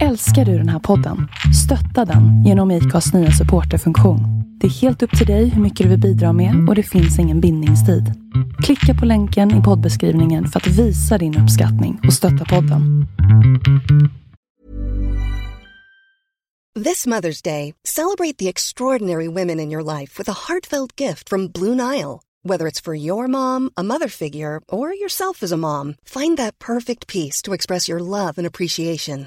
Älskar du den här podden? Stötta den genom IKAs nya supporterfunktion. Det är helt upp till dig hur mycket du vill bidra med och det finns ingen bindningstid. Klicka på länken i poddbeskrivningen för att visa din uppskattning och stötta podden. This Mother's Day, celebrate the extraordinary women in your life with a heartfelt gift from Blue Nile. Whether it's for your mom, a mother figure, or yourself as a mom, find that perfect piece to express your love and appreciation.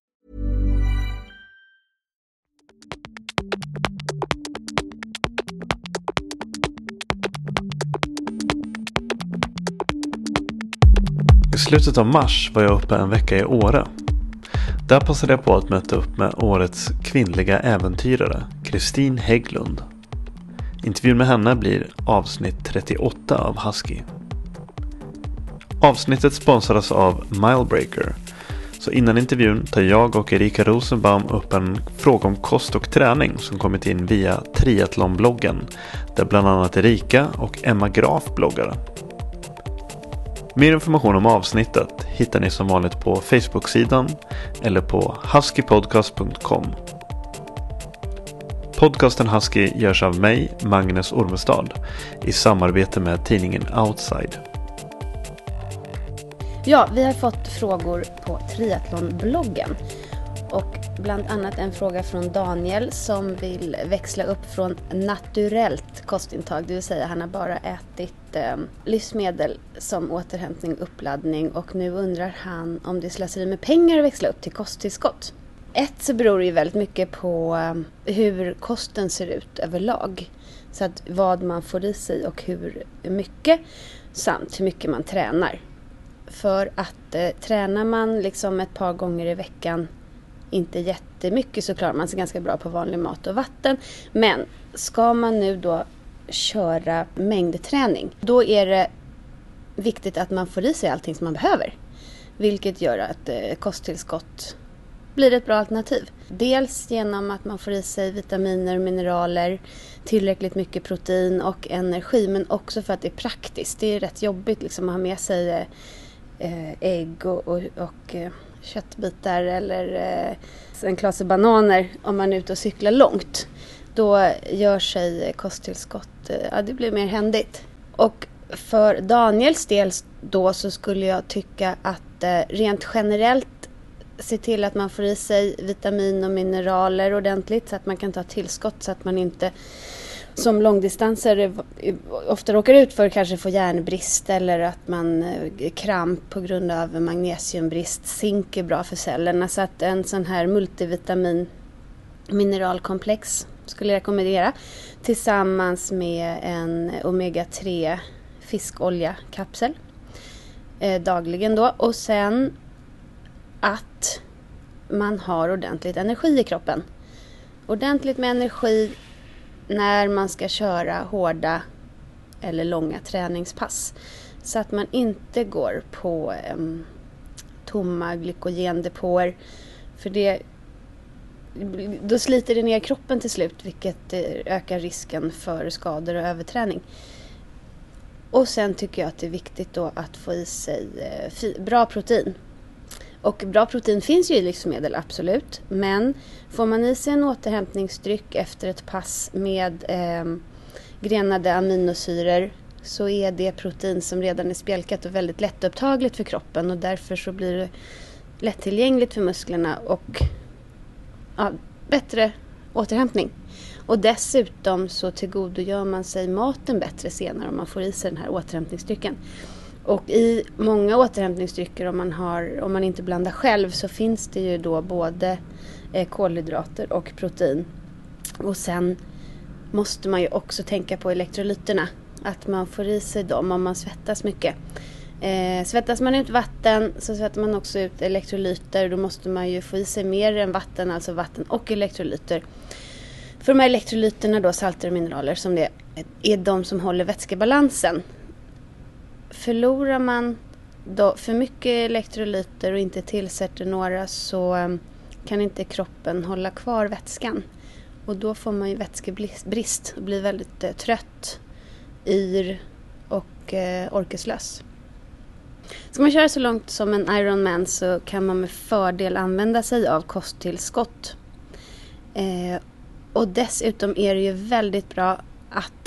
I slutet av mars var jag uppe en vecka i Åre. Där passade jag på att möta upp med årets kvinnliga äventyrare, Kristin Hägglund. Intervjun med henne blir avsnitt 38 av Husky. Avsnittet sponsras av Milebreaker. Så innan intervjun tar jag och Erika Rosenbaum upp en fråga om kost och träning som kommit in via Triathlonbloggen där bland annat Erika och Emma Graf bloggar. Mer information om avsnittet hittar ni som vanligt på Facebook-sidan eller på huskypodcast.com. Podcasten Husky görs av mig, Magnus Ormestad, i samarbete med tidningen Outside. Ja, vi har fått frågor på triathlonbloggen. Och bland annat en fråga från Daniel som vill växla upp från naturellt kostintag, det vill säga han har bara ätit eh, livsmedel som återhämtning, uppladdning och nu undrar han om det är slöseri med pengar att växla upp till kosttillskott. Ett så beror det ju väldigt mycket på eh, hur kosten ser ut överlag. Så att vad man får i sig och hur mycket samt hur mycket man tränar. För att eh, tränar man liksom ett par gånger i veckan inte jättemycket så klarar man sig ganska bra på vanlig mat och vatten. Men ska man nu då köra mängdträning, då är det viktigt att man får i sig allting som man behöver. Vilket gör att eh, kosttillskott blir ett bra alternativ. Dels genom att man får i sig vitaminer mineraler, tillräckligt mycket protein och energi men också för att det är praktiskt. Det är rätt jobbigt liksom att ha med sig eh, ägg och, och, och eh, köttbitar eller eh, en klase bananer om man är ute och cyklar långt. Då gör sig kosttillskott, eh, ja det blir mer händigt. Och för Daniels del då så skulle jag tycka att eh, rent generellt se till att man får i sig vitamin och mineraler ordentligt så att man kan ta tillskott så att man inte som långdistanser ofta råkar ut för kanske få järnbrist eller att man eh, kramp på grund av magnesiumbrist. Zink är bra för cellerna så att en sån här multivitamin mineralkomplex skulle jag rekommendera tillsammans med en omega-3 fiskolja kapsel eh, dagligen då och sen att man har ordentligt energi i kroppen. Ordentligt med energi när man ska köra hårda eller långa träningspass. Så att man inte går på um, tomma glykogendepåer. För det, då sliter det ner kroppen till slut vilket eh, ökar risken för skador och överträning. Och sen tycker jag att det är viktigt då att få i sig eh, bra protein. Och bra protein finns ju i livsmedel, absolut. Men får man i sig en återhämtningsdryck efter ett pass med eh, grenade aminosyror så är det protein som redan är spjälkat och väldigt lättupptagligt för kroppen och därför så blir det lättillgängligt för musklerna och ja, bättre återhämtning. Och dessutom så tillgodogör man sig maten bättre senare om man får i sig den här återhämtningsdrycken. Och i många återhämtningsdrycker om man, har, om man inte blandar själv så finns det ju då både eh, kolhydrater och protein. Och sen måste man ju också tänka på elektrolyterna. Att man får i sig dem om man svettas mycket. Eh, svettas man ut vatten så svettar man också ut elektrolyter. Då måste man ju få i sig mer än vatten, alltså vatten och elektrolyter. För de här elektrolyterna då, salter och mineraler, som det är de som håller vätskebalansen. Förlorar man då för mycket elektrolyter och inte tillsätter några så ehm, kan inte kroppen hålla kvar vätskan. Och då får man ju vätskebrist och blir väldigt eh, trött, yr och eh, orkeslös. Ska man köra så långt som en Ironman så kan man med fördel använda sig av kosttillskott. Eh, och dessutom är det ju väldigt bra att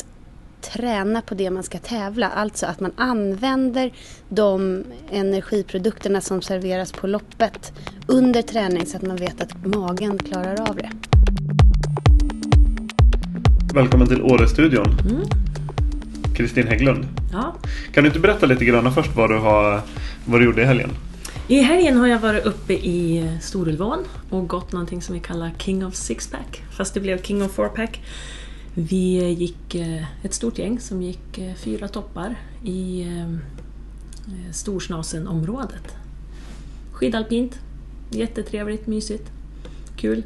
träna på det man ska tävla. Alltså att man använder de energiprodukterna som serveras på loppet under träning så att man vet att magen klarar av det. Välkommen till Årestudion. Mm. Kristin Hägglund. Ja. Kan du inte berätta lite grann först vad du, har, vad du gjorde i helgen? I helgen har jag varit uppe i Storulvån och gått någonting som vi kallar King of Sixpack. Fast det blev King of Fourpack. Vi gick eh, ett stort gäng som gick eh, fyra toppar i eh, Storsnasen-området. Skidalpint, jättetrevligt, mysigt, kul.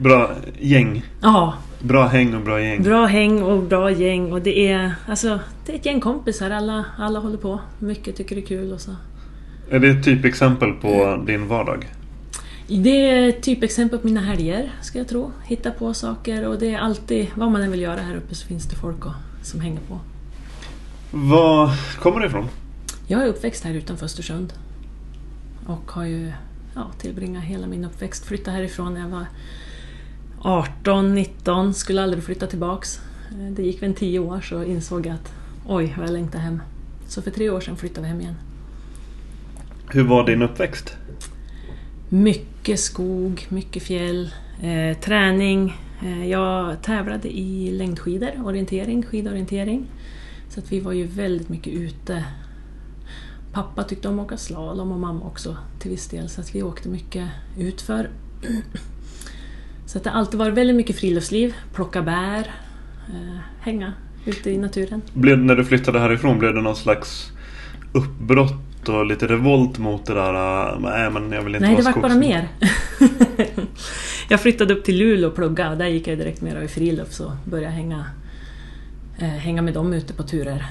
Bra gäng? Ja. Bra häng och bra gäng? Bra häng och bra gäng och det är, alltså, det är ett gäng kompisar, alla, alla håller på. Mycket tycker det är kul och så. Är det ett typexempel på din vardag? Det är typexempel på mina helger, ska jag tro. Hitta på saker och det är alltid, vad man än vill göra här uppe så finns det folk som hänger på. Var kommer du ifrån? Jag är uppväxt här utanför Östersund. Och har ju ja, tillbringat hela min uppväxt. Flyttade härifrån när jag var 18, 19, skulle aldrig flytta tillbaks. Eh, det gick väl en tio år så insåg jag att oj, vad jag längtar hem. Så för tre år sedan flyttade vi hem igen. Hur var din uppväxt? Mycket skog, mycket fjäll, eh, träning. Eh, jag tävlade i längdskidor, orientering, skidorientering. Så att vi var ju väldigt mycket ute. Pappa tyckte om att åka slalom och mamma också till viss del, så att vi åkte mycket utför. Så att det har alltid varit väldigt mycket friluftsliv, plocka bär, eh, hänga ute i naturen. Blev, när du flyttade härifrån, blev det någon slags uppbrott och lite revolt mot det där? Äh, nej, men jag vill inte Nej, det var bara mer. jag flyttade upp till Luleå och pluggade och där gick jag direkt mer i frilufts och började hänga, eh, hänga med dem ute på turer.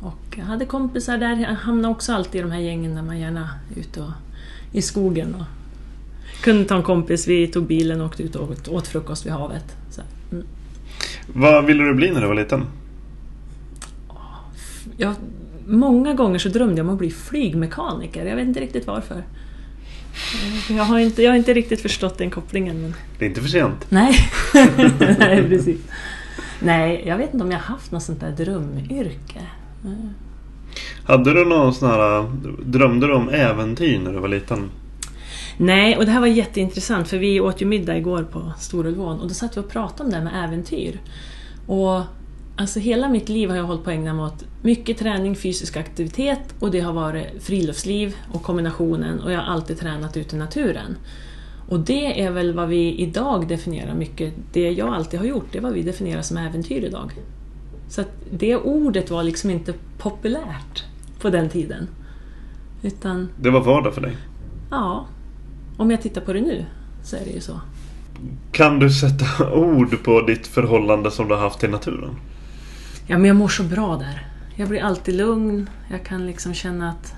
Och jag hade kompisar där, jag hamnade också alltid i de här gängen där man gärna är ute och, i skogen och kunde ta en kompis, vi tog bilen och åkte ut och åt frukost vid havet. Så, mm. Vad ville du bli när du var liten? Jag, många gånger så drömde jag om att bli flygmekaniker. Jag vet inte riktigt varför. Jag har inte, jag har inte riktigt förstått den kopplingen. Men... Det är inte för sent. Nej, Nej precis. Nej, jag vet inte om jag haft något sånt där drömyrke. Hade du någon sån här... Drömde du om äventyr när du var liten? Nej, och det här var jätteintressant för vi åt ju middag igår på Storulvån och då satt vi och pratade om det här med äventyr. Och alltså hela mitt liv har jag hållit på att ägna mig åt mycket träning, fysisk aktivitet och det har varit friluftsliv och kombinationen och jag har alltid tränat ute i naturen. Och det är väl vad vi idag definierar mycket, det jag alltid har gjort, det är vad vi definierar som äventyr idag. Så det ordet var liksom inte populärt på den tiden. Utan, det var vardag för dig? Ja, om jag tittar på det nu så är det ju så. Kan du sätta ord på ditt förhållande som du har haft till naturen? Ja, men jag mår så bra där. Jag blir alltid lugn. Jag kan liksom känna att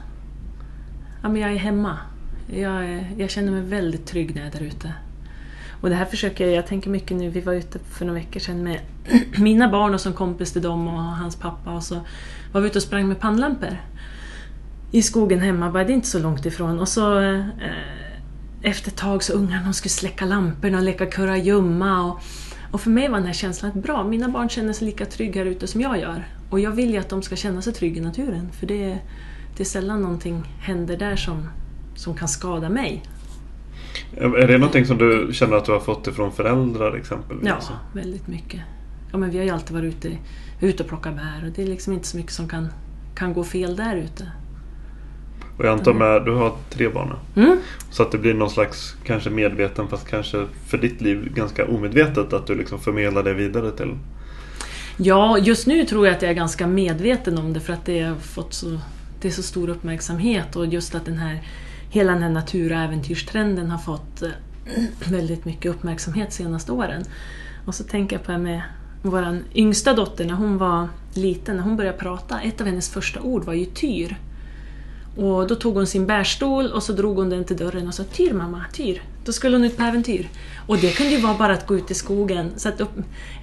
ja, men jag är hemma. Jag, är, jag känner mig väldigt trygg när jag är där ute. Och det här försöker jag, jag tänker mycket nu, vi var ute för några veckor sedan med mina barn och som kompis till dem och hans pappa och så var vi ute och sprang med pannlampor. I skogen hemma, bara det är inte så långt ifrån. Och så eh, efter ett tag så ungarna skulle släcka lamporna och leka kurragömma. Och, och för mig var den här känslan att bra, mina barn känner sig lika trygga här ute som jag gör. Och jag vill ju att de ska känna sig trygga i naturen. För det, det är sällan någonting händer där som, som kan skada mig. Är det någonting som du känner att du har fått ifrån föräldrar exempelvis? Ja, väldigt mycket. Ja, men vi har ju alltid varit ute, ute och plockat bär och det är liksom inte så mycket som kan, kan gå fel där ute. Och jag antar med, du har tre barn. Mm. Så att det blir någon slags kanske medveten fast kanske för ditt liv ganska omedvetet att du liksom förmedlar det vidare till Ja, just nu tror jag att jag är ganska medveten om det för att det har fått så, det är så stor uppmärksamhet och just att den här, hela den här natur och äventyrstrenden har fått eh, väldigt mycket uppmärksamhet de senaste åren. Och så tänker jag på det med vår yngsta dotter när hon var liten, när hon började prata, ett av hennes första ord var ju tyr. Och då tog hon sin bärstol och så drog hon den till dörren och sa Tyr mamma, tyr. Då skulle hon ut på äventyr. Och det kunde ju vara bara att gå ut i skogen. Så att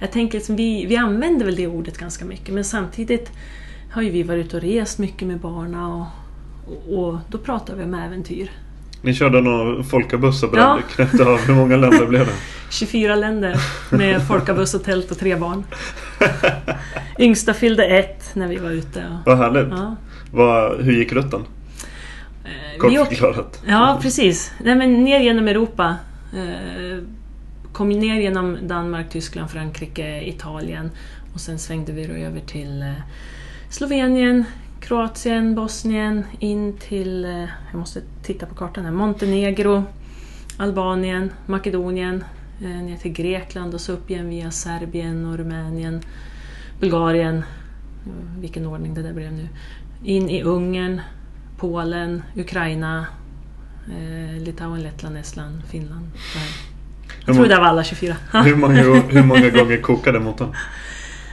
jag tänker att vi, vi använder väl det ordet ganska mycket men samtidigt har ju vi varit ute och rest mycket med barnen och, och, och då pratar vi om äventyr. Ni körde någon folkabuss och Ja. knäppte av. Hur många länder blev det? 24 länder med folkabuss och tält och tre barn. Yngsta fyllde ett när vi var ute. Och, Vad härligt. ja. Vad, hur gick rutten? Eh, Kort vi åkte- förklarat. Ja, precis. Nej, men ner genom Europa. Eh, kom ner genom Danmark, Tyskland, Frankrike, Italien. Och sen svängde vi då över till eh, Slovenien, Kroatien, Bosnien, in till, jag måste titta på kartan här, Montenegro, Albanien, Makedonien, ner till Grekland och så upp igen via Serbien och Rumänien, Bulgarien, vilken ordning det där blev nu, in i Ungern, Polen, Ukraina, eh, Litauen, Lettland, Estland, Finland. Jag tror det var alla 24. hur, många, hur många gånger kokade motorn?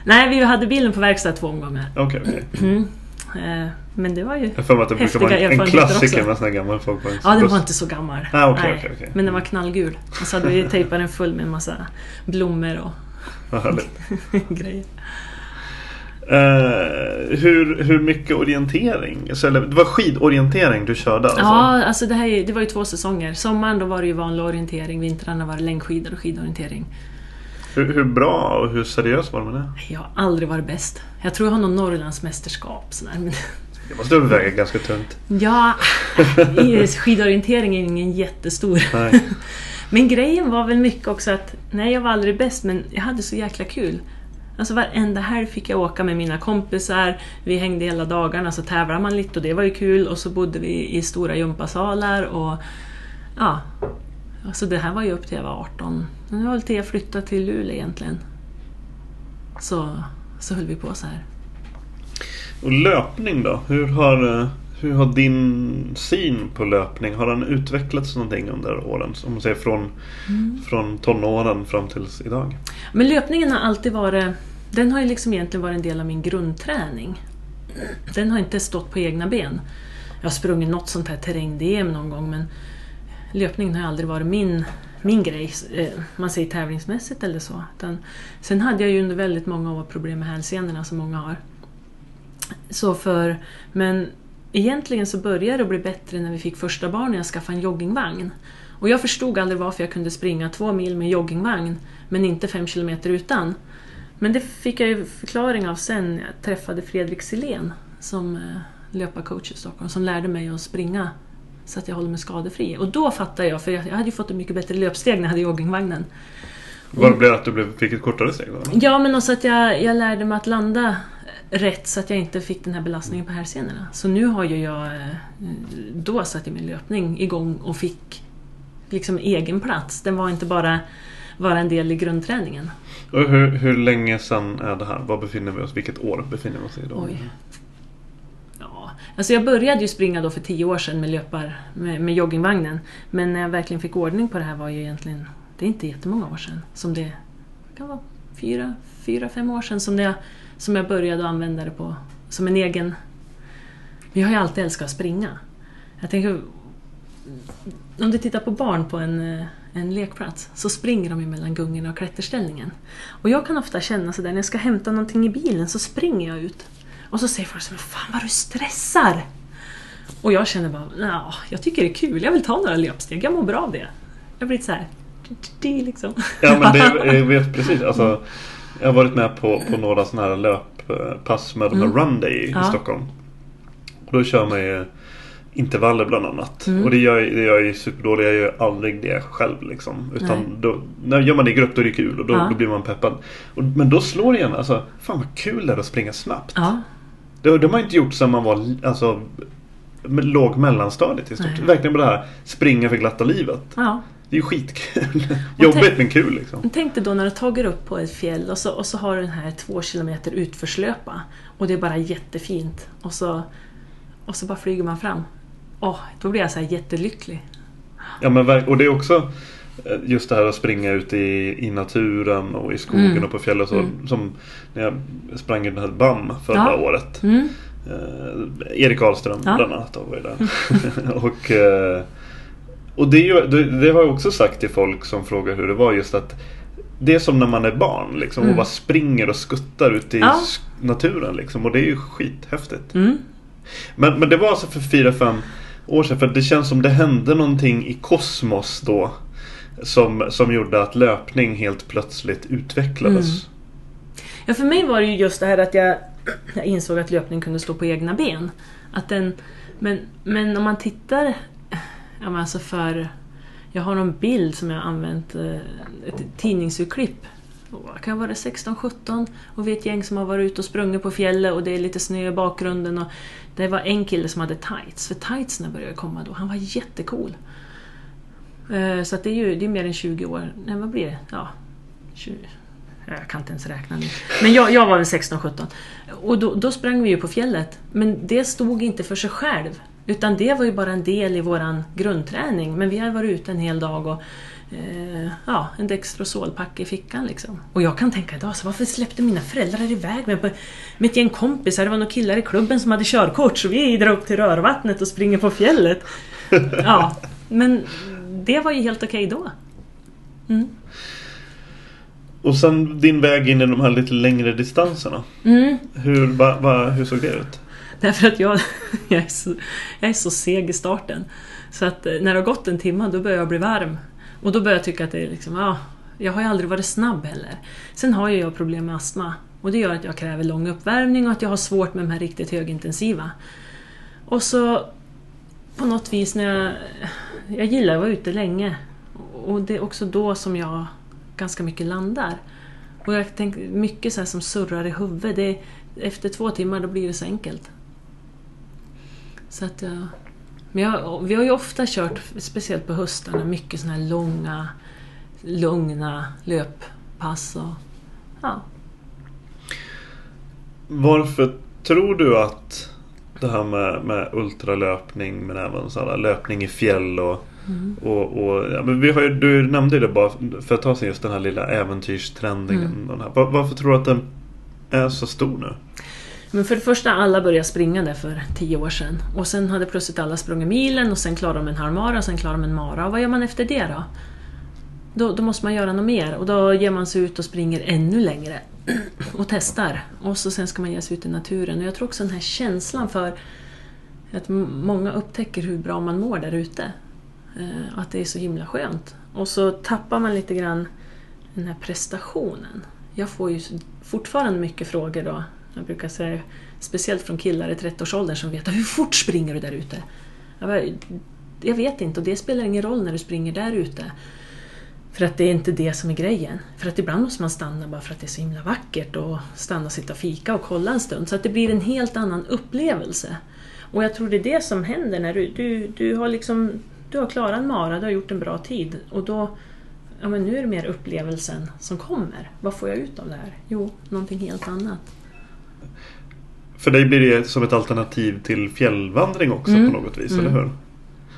Nej, vi hade bilen på verkstad två omgångar. Okej, okej. Mm. Eh, Men det var ju... Jag för mig att det brukar vara en, en klassiker också. med här gammal folkvagnsbuss. Ja, den var inte så gammal. Ah, Nej. okej, okej. Men den var knallgul. Och så hade vi tejpat den full med en massa blommor och grejer. Eh, hur, hur mycket orientering? Så, eller, det var skidorientering du körde alltså? Ja, alltså det, här, är- det var ju två säsonger. Sommaren då var det ju vanlig orientering, vintrarna var det längdskidor och skidorientering. Hur, hur bra och hur seriös var du med det? Jag har aldrig varit bäst. Jag tror jag har någon Norrlandsmästerskap. Sådär. Men, Det måste väga ganska tungt. ja, skidorientering är ingen jättestor. Nej. Men grejen var väl mycket också att, nej jag var aldrig bäst men jag hade så jäkla kul. Alltså varenda helg fick jag åka med mina kompisar, vi hängde hela dagarna så tävlade man lite och det var ju kul och så bodde vi i stora gympasalar och ja. Alltså det här var ju upp till jag var 18. Men det var väl till jag flyttade till Luleå egentligen. Så, så höll vi på så här. Och löpning då? Hur har, eh, hur har din syn på löpning, har den utvecklats någonting under åren? Om man säger från, från tonåren fram tills idag? Men löpningen har alltid varit, den har ju liksom egentligen varit en del av min grundträning. Den har inte stått på egna ben. Jag har sprungit något sånt här terräng-DM någon gång men löpningen har aldrig varit min, min grej, eh, man säger tävlingsmässigt eller så. Utan, sen hade jag ju under väldigt många år problem med hälsenorna som många har. Så för, men egentligen så började det bli bättre när vi fick första barnen jag skaffade en joggingvagn. Och jag förstod aldrig varför jag kunde springa två mil med joggingvagn men inte fem kilometer utan. Men det fick jag ju förklaring av sen jag träffade Fredrik Silén som eh, löparcoach i Stockholm som lärde mig att springa så att jag håller mig skadefri. Och då fattade jag, för jag hade ju fått ett mycket bättre löpsteg när jag hade joggingvagnen. Var det att du fick ett kortare steg eller? Ja, men också att jag, jag lärde mig att landa rätt så att jag inte fick den här belastningen på hälsenorna. Så nu har ju jag... eh, Då satte min löpning igång och fick liksom egen plats. Den var inte bara, bara en del i grundträningen. Och hur, hur länge sedan är det här? Var befinner vi oss? Vilket år befinner vi oss i då? Oj. Ja, alltså jag började ju springa då för tio år sedan med, löpar, med, med joggingvagnen. Men när jag verkligen fick ordning på det här var ju egentligen... Det är inte jättemånga år sedan. Som det, det kan vara fyra, fyra, fem år sedan som, det, som jag började använda det på som en egen... Vi har ju alltid älskat att springa. Jag tänker... Om du tittar på barn på en, eh, en lekplats så springer de mellan gungorna och klätterställningen. Och jag kan ofta känna sådär när jag ska hämta någonting i bilen så springer jag ut. Och så säger folk så Fan vad du stressar! Och jag känner bara, ja, jag tycker det är kul, jag vill ta några löpsteg, jag mår bra av det. Jag blir så här, liksom. Ja men det, jag vet precis. Alltså, jag har varit med på, på några sådana här löppass med de här Run Day i Mm. Ja. Stockholm. Och då kör man ju intervaller bland annat. Mm. Och det gör, det gör jag ju superdåligt. Jag gör aldrig det själv liksom. Utan Nej. då, när gör man det i grupp då är det kul och då, Ja. då blir man peppad. Och, men då slår det igen. Alltså, fan vad kul det är att springa snabbt. Ja, Det, det har man inte gjort sedan man var alltså, låg mellanstadiet i stort. Verkligen på det här springa för glatta livet. Ja. Det är ju skitkul. Jobbigt tänk- men kul liksom. Tänk dig då när du tagit upp på ett fjäll och så, och så har du den här två kilometer utförslöpa och det är bara jättefint och så, och så bara flyger man fram. Åh, då blir jag så här jättelycklig. Ja, men, och det är också eh, just det här att springa ute i, i naturen och i skogen Mm. och på fjället. Så, Mm. Som när jag sprang i den här BAM förra Ja. året. Mm. Eh, Erik Ahlström Ja. bland annat var ju där. och eh, och det, ju, det, det har jag också sagt till folk som frågar hur det var just att det är som när man är barn liksom och Mm. bara springer och skuttar ute i Ja. naturen liksom och det är ju skithäftigt. Mm. Men, men det var alltså för fyra fem år sedan för det känns som det hände någonting i kosmos då som, som gjorde att löpning helt plötsligt utvecklades. Mm. Ja, för mig var det ju just det här att jag, jag insåg att löpning kunde stå på egna ben. Att den, men, men om man tittar, ja men alltså för, jag har någon bild som jag har använt, eh, ett tidningsurklipp. Jag Kan vara 16-17 och vi är ett gäng som har varit ute och sprungit på fjället och det är lite snö i bakgrunden. Och det var en kille som hade tights, för tightsen började komma då. Han var jättecool. Eh, så att det är ju det är mer än 20 år. Nej, vad blir det? Ja, 20, jag kan inte ens räkna nu. Men jag, jag var väl 16-17. Och då, då sprang vi ju på fjället. Men det stod inte för sig själv. Utan det var ju bara en del i våran grundträning. Men vi har varit ute en hel dag och eh, ja, en Dextrosolpack i fickan liksom. Och jag kan tänka idag, så varför släppte mina föräldrar iväg mig på, med ett gäng kompisar? Det var några killar i klubben som hade körkort så vi drar upp till Rörvattnet och springer på fjället. Ja, men det var ju helt okej då. Mm. Och sen din väg in i de här lite längre distanserna. Mm. Hur, va, va, hur såg det ut? Därför att jag, jag, är så, jag är så seg i starten. Så att eh, när det har gått en timme då börjar jag bli varm. Och då börjar jag tycka att det är liksom, ah, jag har ju aldrig varit snabb heller. Sen har ju jag problem med astma. Och det gör att jag kräver lång uppvärmning och att jag har svårt med de här riktigt högintensiva. Och så på något vis när jag... Jag gillar att vara ute länge. Och det är också då som jag ganska mycket landar. Och jag tänker mycket så här som surrar i huvudet. Det, efter två timmar då blir det så enkelt. Så att jag, men jag, vi har ju ofta kört, speciellt på höstarna, mycket såna här långa, lugna löppass. Och, ja. Varför tror du att det här med, med ultralöpning men även så löpning i fjäll och, Mm. och, och ja, men vi har ju, Du nämnde ju det bara för ett tag sedan just den här lilla äventyrstrendingen. Mm. Den här. Var, varför tror du att den är så stor nu? Men för det första, alla började springa där för tio år sedan. Och sen hade plötsligt alla sprungit milen och sen klarade de en halvmara och sen klarade de en mara. Och vad gör man efter det då? Då, då måste man göra något mer och då ger man sig ut och springer ännu längre. Och testar. Och så sen ska man ge sig ut i naturen. Och jag tror också den här känslan för att många upptäcker hur bra man mår där ute. Eh, att det är så himla skönt. Och så tappar man lite grann den här prestationen. Jag får ju fortfarande mycket frågor då. Jag brukar säga, speciellt från killar i 30-årsåldern som vet ah, hur fort springer du där ute? Jag, bara, jag vet inte och det spelar ingen roll när du springer där ute. För att det är inte det som är grejen. För att ibland måste man stanna bara för att det är så himla vackert och stanna och sitta och fika och kolla en stund. Så att det blir en helt annan upplevelse. Och jag tror det är det som händer när du, du, du har liksom du har klarat en mara, du har gjort en bra tid och då Ja men nu är det mer upplevelsen som kommer. Vad får jag ut av det här? Jo, någonting helt annat. För dig blir det som ett alternativ till fjällvandring också Mm. på något vis, Mm. eller hur?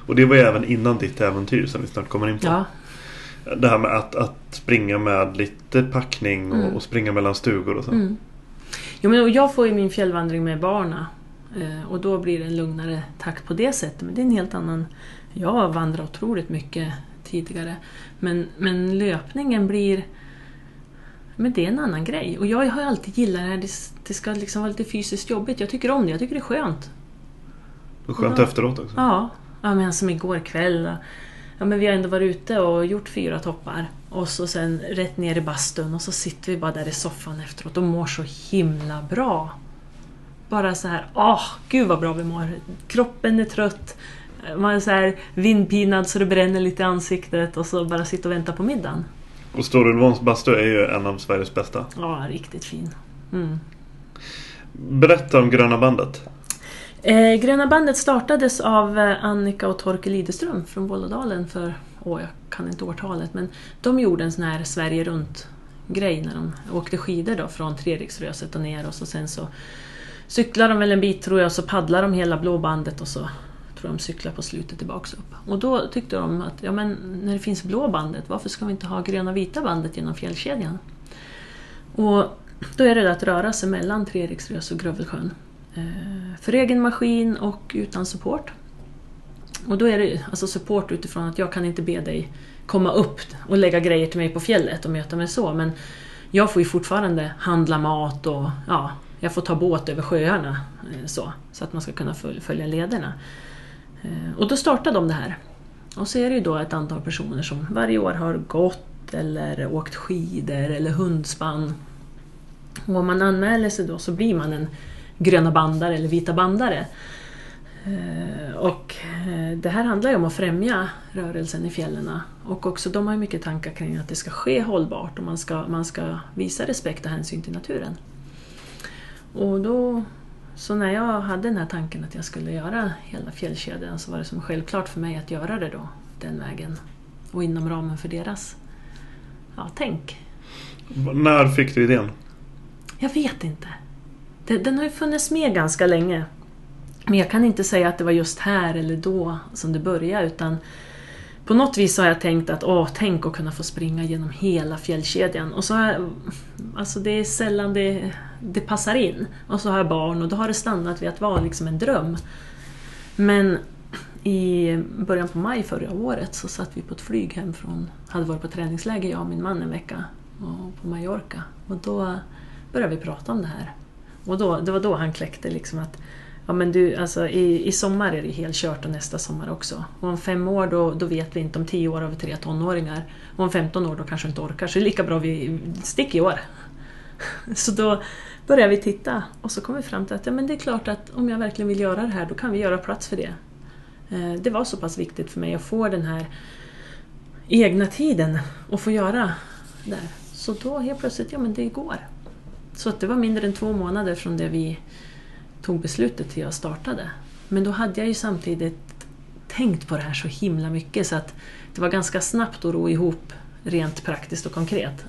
Och det var ju även innan ditt äventyr som vi snart kommer in på. Ja, Det här med att, att springa med lite packning och, Mm. och springa mellan stugor och så. Mm. Jo, men jag får ju min fjällvandring med barna eh, och då blir det en lugnare takt på det sättet. Men det är en helt annan... Jag har vandrat otroligt mycket tidigare. Men, men löpningen blir... Men det är en annan grej. Och jag har ju alltid gillat det här. Det, ska liksom vara lite fysiskt jobbigt. Jag tycker om det. Jag tycker det är skönt. Och skönt Ja. efteråt också. Ja, ja men som igår kväll. Ja, men vi har ändå varit ute och gjort fyra toppar. Och så sen rätt ner i bastun och så sitter vi bara där i soffan efteråt och mår så himla bra. Bara så här, åh, gud vad bra vi mår. Kroppen är trött. Man är så här vindpinad så det bränner lite i ansiktet och så bara sitta och vänta på middagen. Och Storulvåns bastu är ju en av Sveriges bästa. Ja, riktigt fin. Mm. Berätta om Gröna bandet. Eh, Gröna bandet startades av eh, Annika och Torkel Lideström från Vålådalen för, åh jag kan inte årtalet, men de gjorde en sån här Sverige runt grej när de åkte skidor då från Treriksröset och ner och så sen så cyklade de väl en bit tror jag och så paddlade de hela blåbandet och så tror de cyklar på slutet tillbaks upp. Och då tyckte de att ja, men när det finns blå bandet, varför ska vi inte ha gröna vita bandet genom fjällkedjan? Och då är det att röra sig mellan Treriksrös och Grövelsjön. Eh, för egen maskin och utan support. Och då är det alltså support utifrån att jag kan inte be dig komma upp och lägga grejer till mig på fjället och möta mig så, men jag får ju fortfarande handla mat och ja, jag får ta båt över sjöarna eh, så, så att man ska kunna följa lederna. Eh, och då startar de det här. Och så är det ju då ett antal personer som varje år har gått eller åkt skidor eller hundspann. Och om man anmäler sig då så blir man en gröna bandare eller vita bandare. Eh, och eh, det här handlar ju om att främja rörelsen i fjällen och också de har ju mycket tankar kring att det ska ske hållbart och man ska, man ska visa respekt och hänsyn till naturen. Och då, så när jag hade den här tanken att jag skulle göra hela fjällkedjan så var det som självklart för mig att göra det då den vägen och inom ramen för deras ja, tänk. När fick du idén? Jag vet inte. Den har ju funnits med ganska länge. Men jag kan inte säga att det var just här eller då som det började utan på något vis har jag tänkt att åh, tänk att kunna få springa genom hela fjällkedjan. Och så har jag, alltså det är sällan det, det passar in. Och så har jag barn och då har det stannat vid att vara liksom en dröm. Men i början på maj förra året så satt vi på ett flyg hem från, hade varit på träningsläger jag och min man en vecka och på Mallorca. Och då började vi prata om det här. Och då, det var då han kläckte liksom att ja, men du, alltså, i, i sommar är det helt kört och nästa sommar också. Och om fem år då, då vet vi inte, om tio år har vi tre tonåringar. Och om 15 år då kanske vi inte orkar, så det är lika bra vi sticker i år. Så då började vi titta och så kom vi fram till att ja, men det är klart att om jag verkligen vill göra det här då kan vi göra plats för det. Eh, det var så pass viktigt för mig att få den här egna tiden och få göra det. Så då helt plötsligt, ja men det går. Så att det var mindre än två månader från det vi tog beslutet till jag startade. Men då hade jag ju samtidigt tänkt på det här så himla mycket så att det var ganska snabbt att ro ihop rent praktiskt och konkret.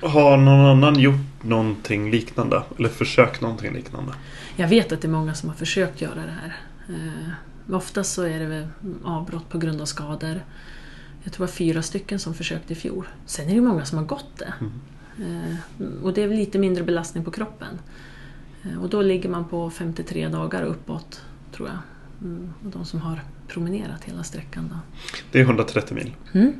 Har någon annan gjort någonting liknande? Eller försökt någonting liknande? Jag vet att det är många som har försökt göra det här. Eh, oftast så är det avbrott på grund av skador. Jag tror det var fyra stycken som försökte i fjol. Sen är det många som har gått det. Mm. Eh, och det är lite mindre belastning på kroppen. Eh, och då ligger man på 53 dagar uppåt, tror jag. Mm, och de som har promenerat hela sträckan. Då. Det är 130 mil? Mm.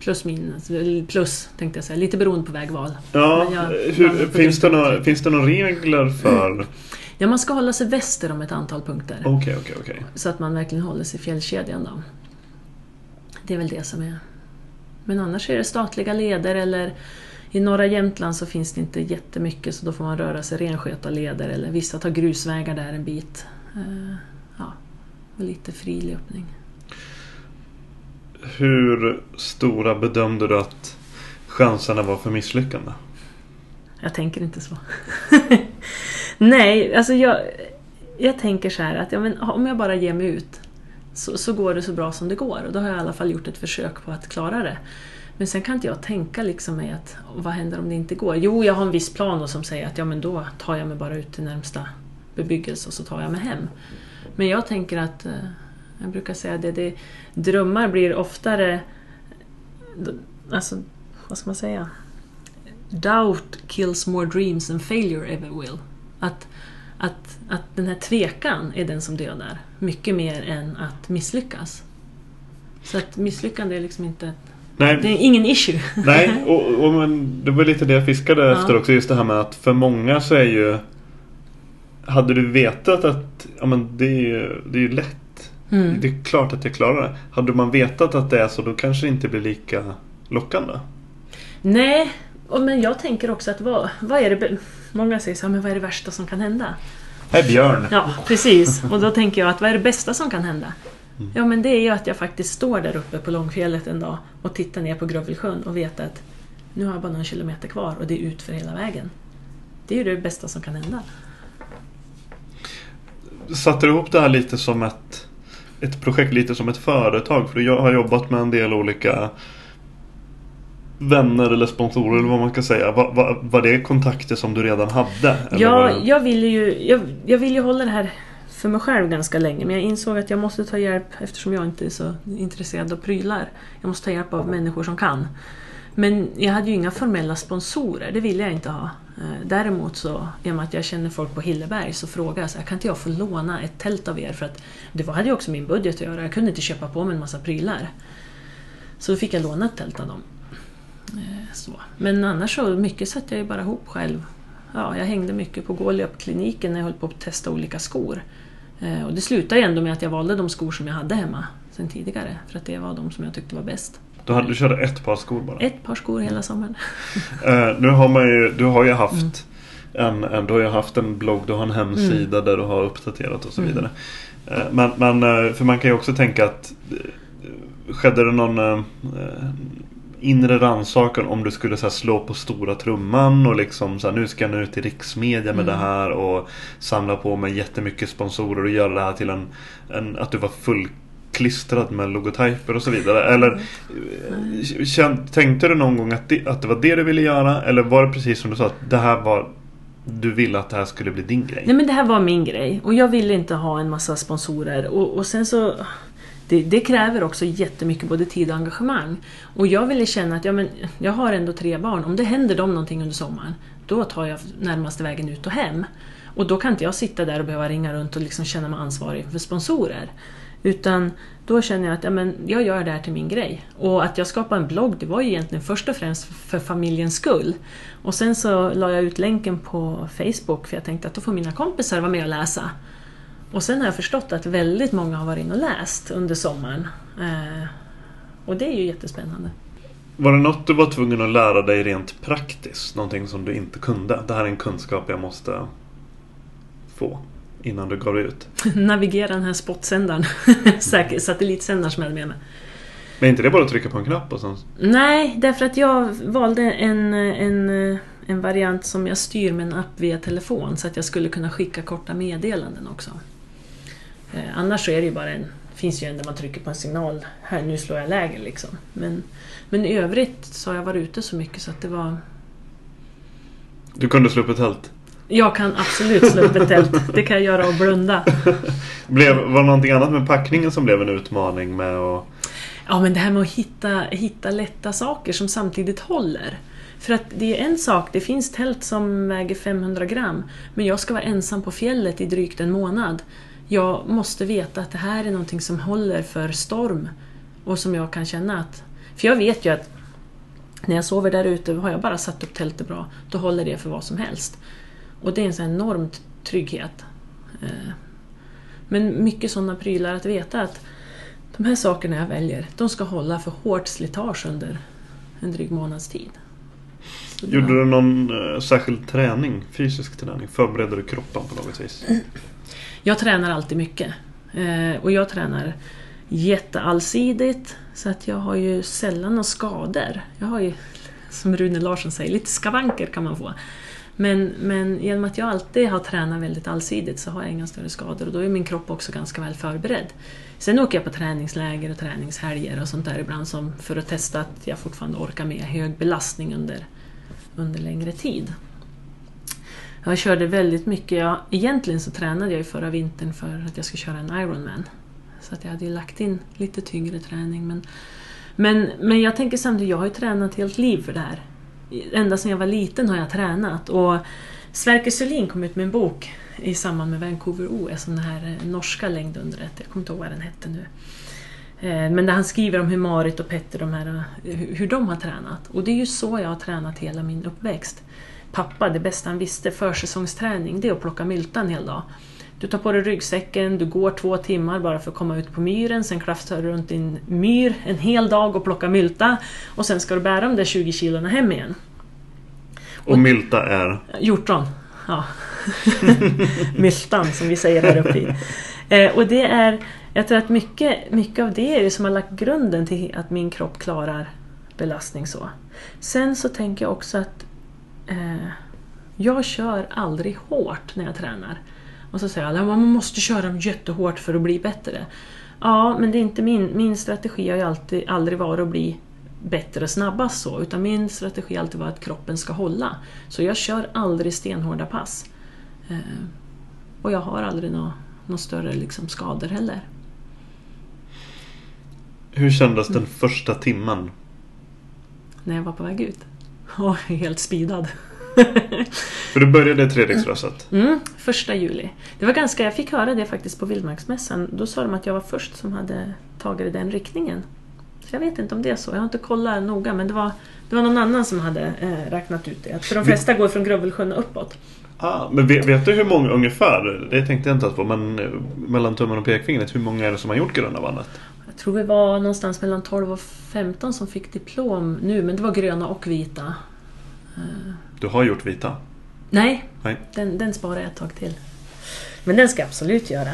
Plus minus, plus tänkte jag säga, lite beroende på vägval. Ja, jag, hur, finns, det några, finns det några regler för? Ja, man ska hålla sig väster om ett antal punkter. Okay, okay, okay. Så att man verkligen håller sig i fjällkedjan då. Det är väl det som är men annars är det statliga leder eller i norra Jämtland så finns det inte jättemycket så då får man röra sig leder eller vissa tar grusvägar där en bit. Eh, ja, och lite fri löpning. Hur stora bedömde du att chanserna var för misslyckande? Jag tänker inte så. Nej, alltså jag, jag tänker så här att ja, men om jag bara ger mig ut så, så går det så bra som det går. Och då har jag i alla fall gjort ett försök på att klara det. Men sen kan inte jag tänka liksom mig att vad händer om det inte går? Jo, jag har en viss plan som säger att ja, men då tar jag mig bara ut till närmsta bebyggelse och så tar jag mig hem. Men jag tänker att, eh, jag brukar säga det, det drömmar blir oftare, alltså vad ska man säga? Doubt kills more dreams than failure ever will. Att att, att den här tvekan är den som dödar. Mycket mer än att misslyckas. Så att misslyckande är liksom inte... Nej. Det är ingen issue. Nej, och, och men det var lite det jag fiskade ja. efter också. Just det här med att för många så är ju... Hade du vetat att ja, men det, är ju, det är ju lätt. Mm. Det är klart att jag klarar det. Hade man vetat att det är så då kanske det inte blir lika lockande. Nej, men jag tänker också att vad, vad är det... Många säger så här, men vad är det värsta som kan hända? Här Björn! Ja, precis. Och då tänker jag att vad är det bästa som kan hända? Mm. Ja, men det är ju att jag faktiskt står där uppe på Långfjället en dag och tittar ner på Grövelsjön och vet att Nu har jag bara någon kilometer kvar och det är ut för hela vägen. Det är ju det bästa som kan hända. Satte du ihop det här lite som ett, ett projekt, lite som ett företag? För jag har jobbat med en del olika vänner eller sponsorer eller vad man ska säga. Var, var, var det kontakter som du redan hade? Ja, det... jag ville ju jag, jag vill ju hålla det här för mig själv ganska länge men jag insåg att jag måste ta hjälp eftersom jag inte är så intresserad av prylar. Jag måste ta hjälp av människor som kan. Men jag hade ju inga formella sponsorer, det ville jag inte ha. Eh, Däremot så, i och med att jag känner folk på Hilleberg, så frågade jag så här, kan inte jag få låna ett tält av er? För att det hade ju också min budget att göra, jag kunde inte köpa på mig en massa prylar. Så då fick jag låna ett tält av dem. Eh, Så. Men annars så, mycket satte jag ju bara ihop själv. Ja, jag hängde mycket på Gålöp-kliniken när jag höll på att testa olika skor. Eh, Och det slutade ändå med att jag valde de skor som jag hade hemma sen tidigare. För att det var de som jag tyckte var bäst. Du, hade, du körde ett par skor bara? Ett par skor hela sommaren. Eh, nu har man ju, du har ju haft en, en, du har ju haft en blogg, du har en hemsida där du har uppdaterat och så Mm. vidare. Eh, men, men eh, för man kan ju också tänka att Skedde det någon eh, inre rannsakan om du skulle så här, slå på stora trumman och liksom så här, nu ska jag nu ut i riksmedia med Mm. det här och samla på mig jättemycket sponsorer och göra det här till en, en att du var full klistrad med logotyper och så vidare. Eller eh, känn, tänkte du någon gång att det, att det var det du ville göra? Eller var det precis som du sa att det här var du ville att det här skulle bli din grej? Nej men det här var min grej och jag ville inte ha en massa sponsorer och, och sen så det, det kräver också jättemycket både tid och engagemang. Och jag ville känna att ja, men, jag har ändå tre barn, om det händer dem någonting under sommaren då tar jag närmaste vägen ut och hem. Och då kan inte jag sitta där och behöva ringa runt och liksom känna mig ansvarig för sponsorer. Utan då känner jag att ja, men jag gör det här till min grej. Och att jag skapade en blogg det var ju egentligen först och främst för familjens skull. Och sen så la jag ut länken på Facebook för jag tänkte att då får mina kompisar vara med och läsa. Och sen har jag förstått att väldigt många har varit inne och läst under sommaren. Eh, och det är ju jättespännande. Var det något du var tvungen att lära dig rent praktiskt? Någonting som du inte kunde? Det här är en kunskap jag måste få innan du gav dig ut. Navigera den här spotsändaren, säker- satellitsändaren som jag hade med mig. Men är inte det bara att trycka på en knapp och sen... Nej, därför att jag valde en, en, en variant som jag styr med en app via telefon så att jag skulle kunna skicka korta meddelanden också. Eh, annars så är det ju bara en, finns ju en där man trycker på en signal, här nu slår jag läger liksom. Men, men i övrigt så har jag varit ute så mycket så att det var... Du kunde slå upp ett tält. Jag kan absolut slå upp ett tält, det kan jag göra och blunda. Blev, var det någonting annat med packningen som blev en utmaning med att... Ja, men det här med att hitta, hitta lätta saker som samtidigt håller. För att det är en sak, det finns tält som väger 500 gram, men jag ska vara ensam på fjället i drygt en månad. Jag måste veta att det här är någonting som håller för storm och som jag kan känna att... För jag vet ju att när jag sover där ute har jag bara satt upp tältet bra, då håller det för vad som helst. Och det är en sån enorm trygghet. Eh, Men mycket sådana prylar att veta att de här sakerna jag väljer, de ska hålla för hårt slitage under en dryg månads tid. Så Gjorde du någon eh, särskild träning? Fysisk träning? Förberedde du kroppen på något vis? Jag tränar alltid mycket. Eh, och jag tränar jätteallsidigt, så att jag har ju sällan några skador. Jag har ju, som Rune Larsson säger, lite skavanker kan man få. Men, men genom att jag alltid har tränat väldigt allsidigt så har jag inga större skador och då är min kropp också ganska väl förberedd. Sen åker jag på träningsläger och träningshelger och sånt där ibland som, för att testa att jag fortfarande orkar med hög belastning under, under längre tid. Jag körde väldigt mycket. Jag, egentligen så tränade jag ju förra vintern för att jag skulle köra en Ironman. Så att jag hade ju lagt in lite tyngre träning. Men, men, men jag tänker samtidigt, jag har ju tränat helt liv för det här. Ända sedan jag var liten har jag tränat. Och Sverker Sörlin kom ut med en bok i samband med Vancouver-OS, den här eh, norska längdundret. Jag kommer inte ihåg vad den hette nu. Eh, men där han skriver om hur Marit och Petter, de här, eh, hur de har tränat. Och det är ju så jag har tränat hela min uppväxt. Pappa, det bästa han visste, försäsongsträning, det är att plocka mylta en hel dag. Du tar på dig ryggsäcken, du går två timmar bara för att komma ut på myren, sen klafsar du runt en myr en hel dag och plockar mylta och sen ska du bära de där 20 kilona hem igen. Och Mylta är? Hjortron. Ja. Myltan som vi säger här uppe i. Eh, och det är, jag tror att mycket, mycket av det är det som har lagt grunden till att min kropp klarar belastning så. Sen så tänker jag också att eh, jag kör aldrig hårt när jag tränar. Och så säger alla man måste köra jättehårt för att bli bättre. Ja, men det är inte min, min strategi har ju alltid, aldrig varit att bli bättre snabbast så, utan min strategi har alltid varit att kroppen ska hålla. Så jag kör aldrig stenhårda pass. Eh, och jag har aldrig några nå större liksom, skador heller. Hur kändes den första timmen? När jag var på väg ut. Och helt speedad. För du började Treriksröset? Mm, första juli. Det var ganska, jag fick höra det faktiskt på Vildmarksmässan. Då sa de att jag var först som hade tagit i den riktningen. Så jag vet inte om det är så. Jag har inte kollat noga men det var, det var någon annan som hade eh, räknat ut det. För de flesta går från Grövelsjön och uppåt. Ah, men vet, vet, du hur många ungefär? Det tänkte jag inte alls på. Men eh, mellan tummen och pekfingret, hur många är det som har gjort Gröna bandet? Jag tror vi var någonstans mellan 12 och 15 som fick diplom nu, men det var gröna och vita. Du har gjort vita? Nej, Nej. Den, den sparar jag ett tag till. Men den ska jag absolut göra.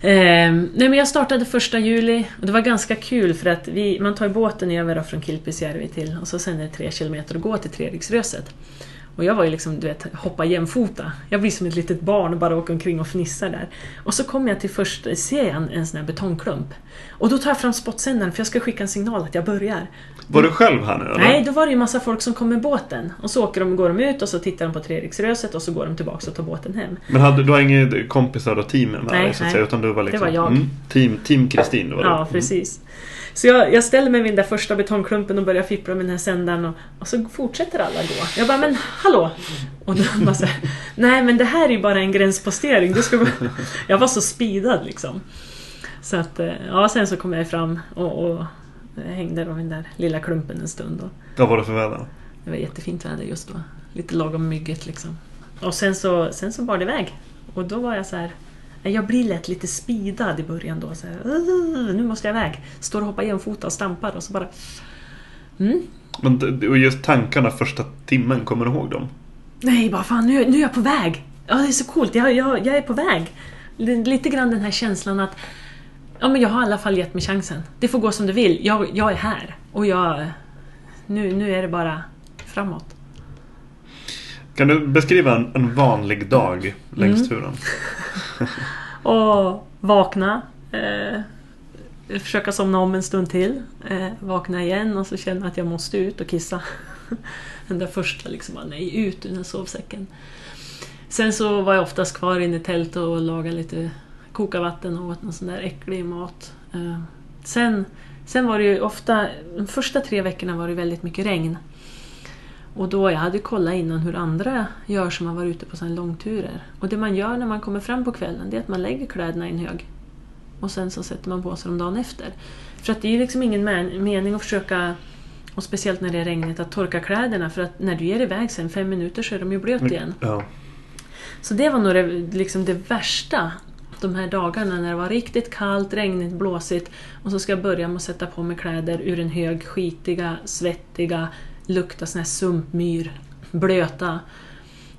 Eh, nej men jag startade första juli och det var ganska kul för att vi, man tar båten över från Kilpisjärvi till och så sen är det tre kilometer att gå till Treriksröset. Och jag var ju liksom, du vet, hoppa jämfota. Jag blir som ett litet barn och bara åker omkring och fnissar där. Och så kommer jag till först, ser jag en, en sån här betongklump. Och då tar jag fram spottsändaren för jag ska skicka en signal att jag börjar. Var du själv här nu eller? Nej, då var det ju massa folk som kom med båten. Och så åker de, går de ut och så tittar de på Treriksröset och så går de tillbaka och tar båten hem. Men hade, du har inga kompisar och team med Nej, dig så att nej. säga? Utan du var liksom, var jag. Mm, team, team Kristin var Ja, du. precis. Så jag, jag ställer mig vid den där första betongklumpen och börjar fippla med den här sändaren och, och så fortsätter alla gå. Jag bara, men hallå! Och då bara så här, nej men det här är ju bara en gränspostering. Du ska. Jag var så speedad liksom. Så att, eh, ja sen så kom jag fram och, och hängde i den där lilla klumpen en stund. Och Vad var det för väder? det var jättefint väder just då. Lite lagom mygget liksom. Och sen så, sen så bar det iväg. Och då var jag så här. Jag blir lätt lite speedad i början då. Så här, "Ugh, nu måste jag iväg. Står och hoppar jämfota och stampar och så bara... Mm. Men, och just tankarna första timmen, kommer du ihåg dem? Nej, bara fan nu, nu är jag på väg. Ja, det är så coolt. Jag, jag, jag är på väg. Lite grann den här känslan att ja, men jag har i alla fall gett mig chansen. Det får gå som det vill. Jag, jag är här. Och jag... Nu, nu är det bara framåt. Kan du beskriva en, en vanlig dag längs Mm. turen? Och vakna. Eh, försöka somna om en stund till. Eh, vakna igen och så känna att jag måste ut och kissa. Den där första liksom, bara, nej ut ur den här sovsäcken. Sen så var jag oftast kvar inne i tältet och lagade lite koka vatten och åt någon sån där äcklig mat. Eh, sen, sen var det ju ofta, de första tre veckorna var det väldigt mycket regn. Och då, jag hade kollat innan hur andra gör som har varit ute på sådana långturer. Och det man gör när man kommer fram på kvällen det är att man lägger kläderna i en hög. Och sen så sätter man på sig dem dagen efter. För att det är ju liksom ingen men- mening att försöka, och speciellt när det är regnigt, att torka kläderna. För att när du ger iväg sen fem minuter så är de ju blöt igen. Ja. Så det var nog det, liksom det värsta de här dagarna när det var riktigt kallt, regnigt, blåsigt och så ska jag börja med att sätta på mig kläder ur en hög, skitiga, svettiga, lukta sån här sumpmyr, blöta.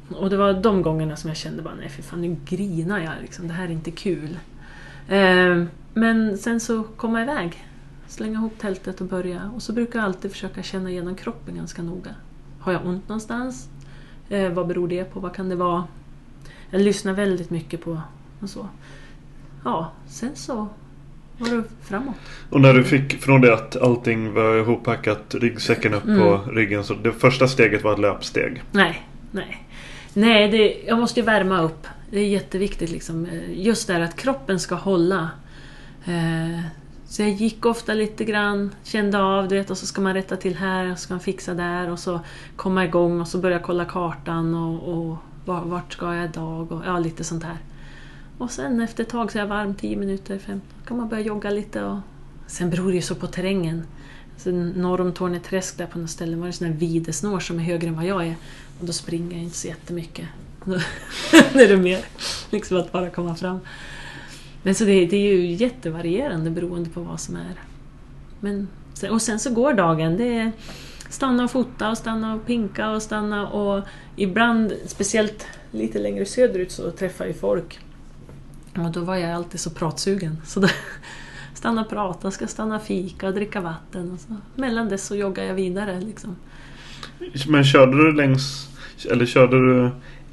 Och det var de gångerna som jag kände bara nej för fan nu grinar jag liksom, det här är inte kul. Eh, men sen så kom jag iväg, slänga ihop tältet och börja och så brukar jag alltid försöka känna igenom kroppen ganska noga. Har jag ont någonstans? Eh, vad beror det på? Vad kan det vara? Jag lyssnar väldigt mycket på och så. Ja, sen så var det framåt. Och när du fick från det att allting var ihoppackat, ryggsäcken upp Mm. på ryggen. Så det första steget var ett löpsteg. Nej, nej. Nej, det, jag måste ju värma upp. Det är jätteviktigt liksom. Just det här att kroppen ska hålla. Eh, Så jag gick ofta lite grann, kände av, du vet, och så ska man rätta till här, och så ska man fixa där och så komma igång och så börja kolla kartan och, och var- vart ska jag idag och ja, lite sånt här. Och sen efter ett tag så är jag varm, 10 minuter, 15, kan man börja jogga lite och sen beror det ju så på terrängen. Så norr om Torneträsk där på något ställe var det sån här videsnår som är högre än vad jag är. Och då springer jag inte så jättemycket. Då är det mer liksom att bara komma fram. Men så det, det är ju jättevarierande beroende på vad som är. Men, och sen så går dagen. Det är stanna och fota och stanna och pinka och stanna och ibland, speciellt lite längre söderut, så träffar jag folk. Och då var jag alltid så pratsugen. Så då, stanna och prata, ska stanna fika och dricka vatten. Och så. Mellan dess så joggar jag vidare. Liksom. Men körde du längs... Eller körde du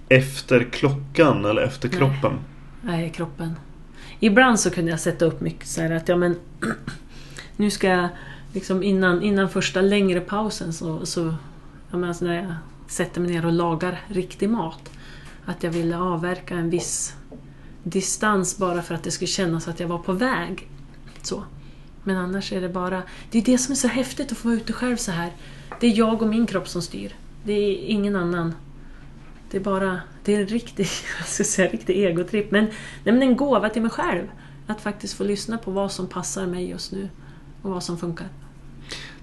efter klockan eller efter Nej. kroppen? Nej, kroppen. Ibland så kunde jag sätta upp mycket så här att ja men nu ska jag liksom innan, innan första längre pausen så, så jag menar, alltså när jag sätter mig ner och lagar riktig mat att jag ville avverka en viss distans bara för att det skulle kännas att jag var på väg. Så. Men annars är det bara... Det är det som är så häftigt att få vara ute själv så här. Det är jag och min kropp som styr. Det är ingen annan. Det är bara... Det är en riktig, jag ska säga, riktig egotripp. Men, nej, men en gåva till mig själv. Att faktiskt få lyssna på vad som passar mig just nu. Och vad som funkar.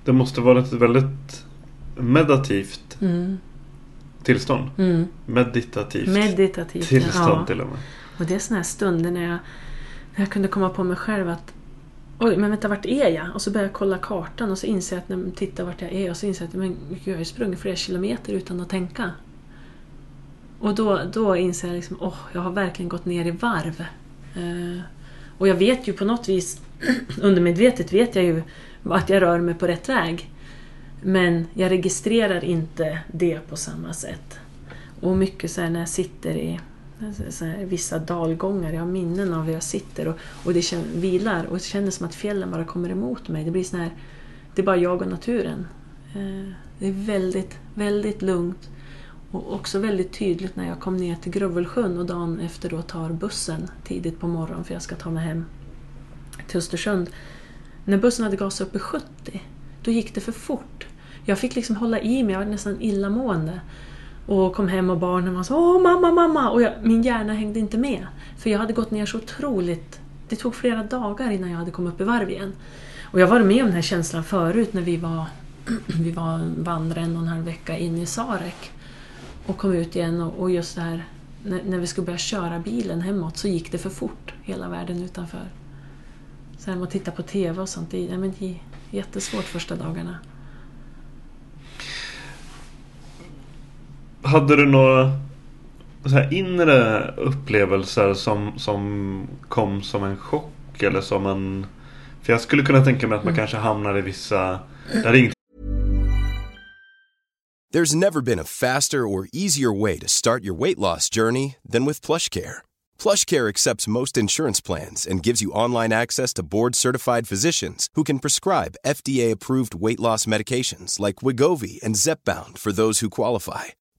Det måste vara ett väldigt meditativt Mm. tillstånd. Mm. Meditativt Meditativt. tillstånd ja. till och med. Och det är sådana här stunder när jag, när jag kunde komma på mig själv att Oj, men vänta, vart är jag? Och så börjar jag kolla kartan och så inser jag att när jag tittar vart jag är och så inser jag att men, gud, jag har ju sprungit flera kilometer utan att tänka. Och då, då inser jag liksom, åh, jag har verkligen gått ner i varv. Eh, och jag vet ju på något vis, undermedvetet vet jag ju att jag rör mig på rätt väg. Men jag registrerar inte det på samma sätt. Och mycket så här när jag sitter i så- här, vissa dalgångar, jag har minnen av hur jag sitter och, och det känner, vilar och det känns som att fjällen bara kommer emot mig. Det blir sån här, det är bara jag och naturen. Eh, det är väldigt, väldigt lugnt och också väldigt tydligt när jag kom ner till Gruvelsjön och dagen efter då tar bussen tidigt på morgonen för jag ska ta mig hem till Östersund. När bussen hade gasat upp i 70, då gick det för fort. Jag fick liksom hålla i mig, jag var nästan illamående. Och kom hem och barnen var så Åh mamma, mamma! Och jag, min hjärna hängde inte med. För jag hade gått ner så otroligt... Det tog flera dagar innan jag hade kommit upp i varv igen. Och jag var med om den här känslan förut när vi var, vi var vandrade en och en halv vecka in i Sarek. Och kom ut igen och, och just det här när, när vi skulle börja köra bilen hemåt så gick det för fort hela världen utanför. Så att titta på TV och sånt, det, ja, men det är jättesvårt första dagarna. Hade du några så här inre upplevelser som, som kom som en chock eller som en... För jag skulle kunna tänka mig att man mm. kanske hamnar i vissa... Där inget There's never been a faster or easier way to start your weight loss journey than with PlushCare. PlushCare accepts most insurance plans and gives you online access to board-certified physicians who can prescribe FDA-approved weight loss medications like Wigovi and Zepbound for those who qualify.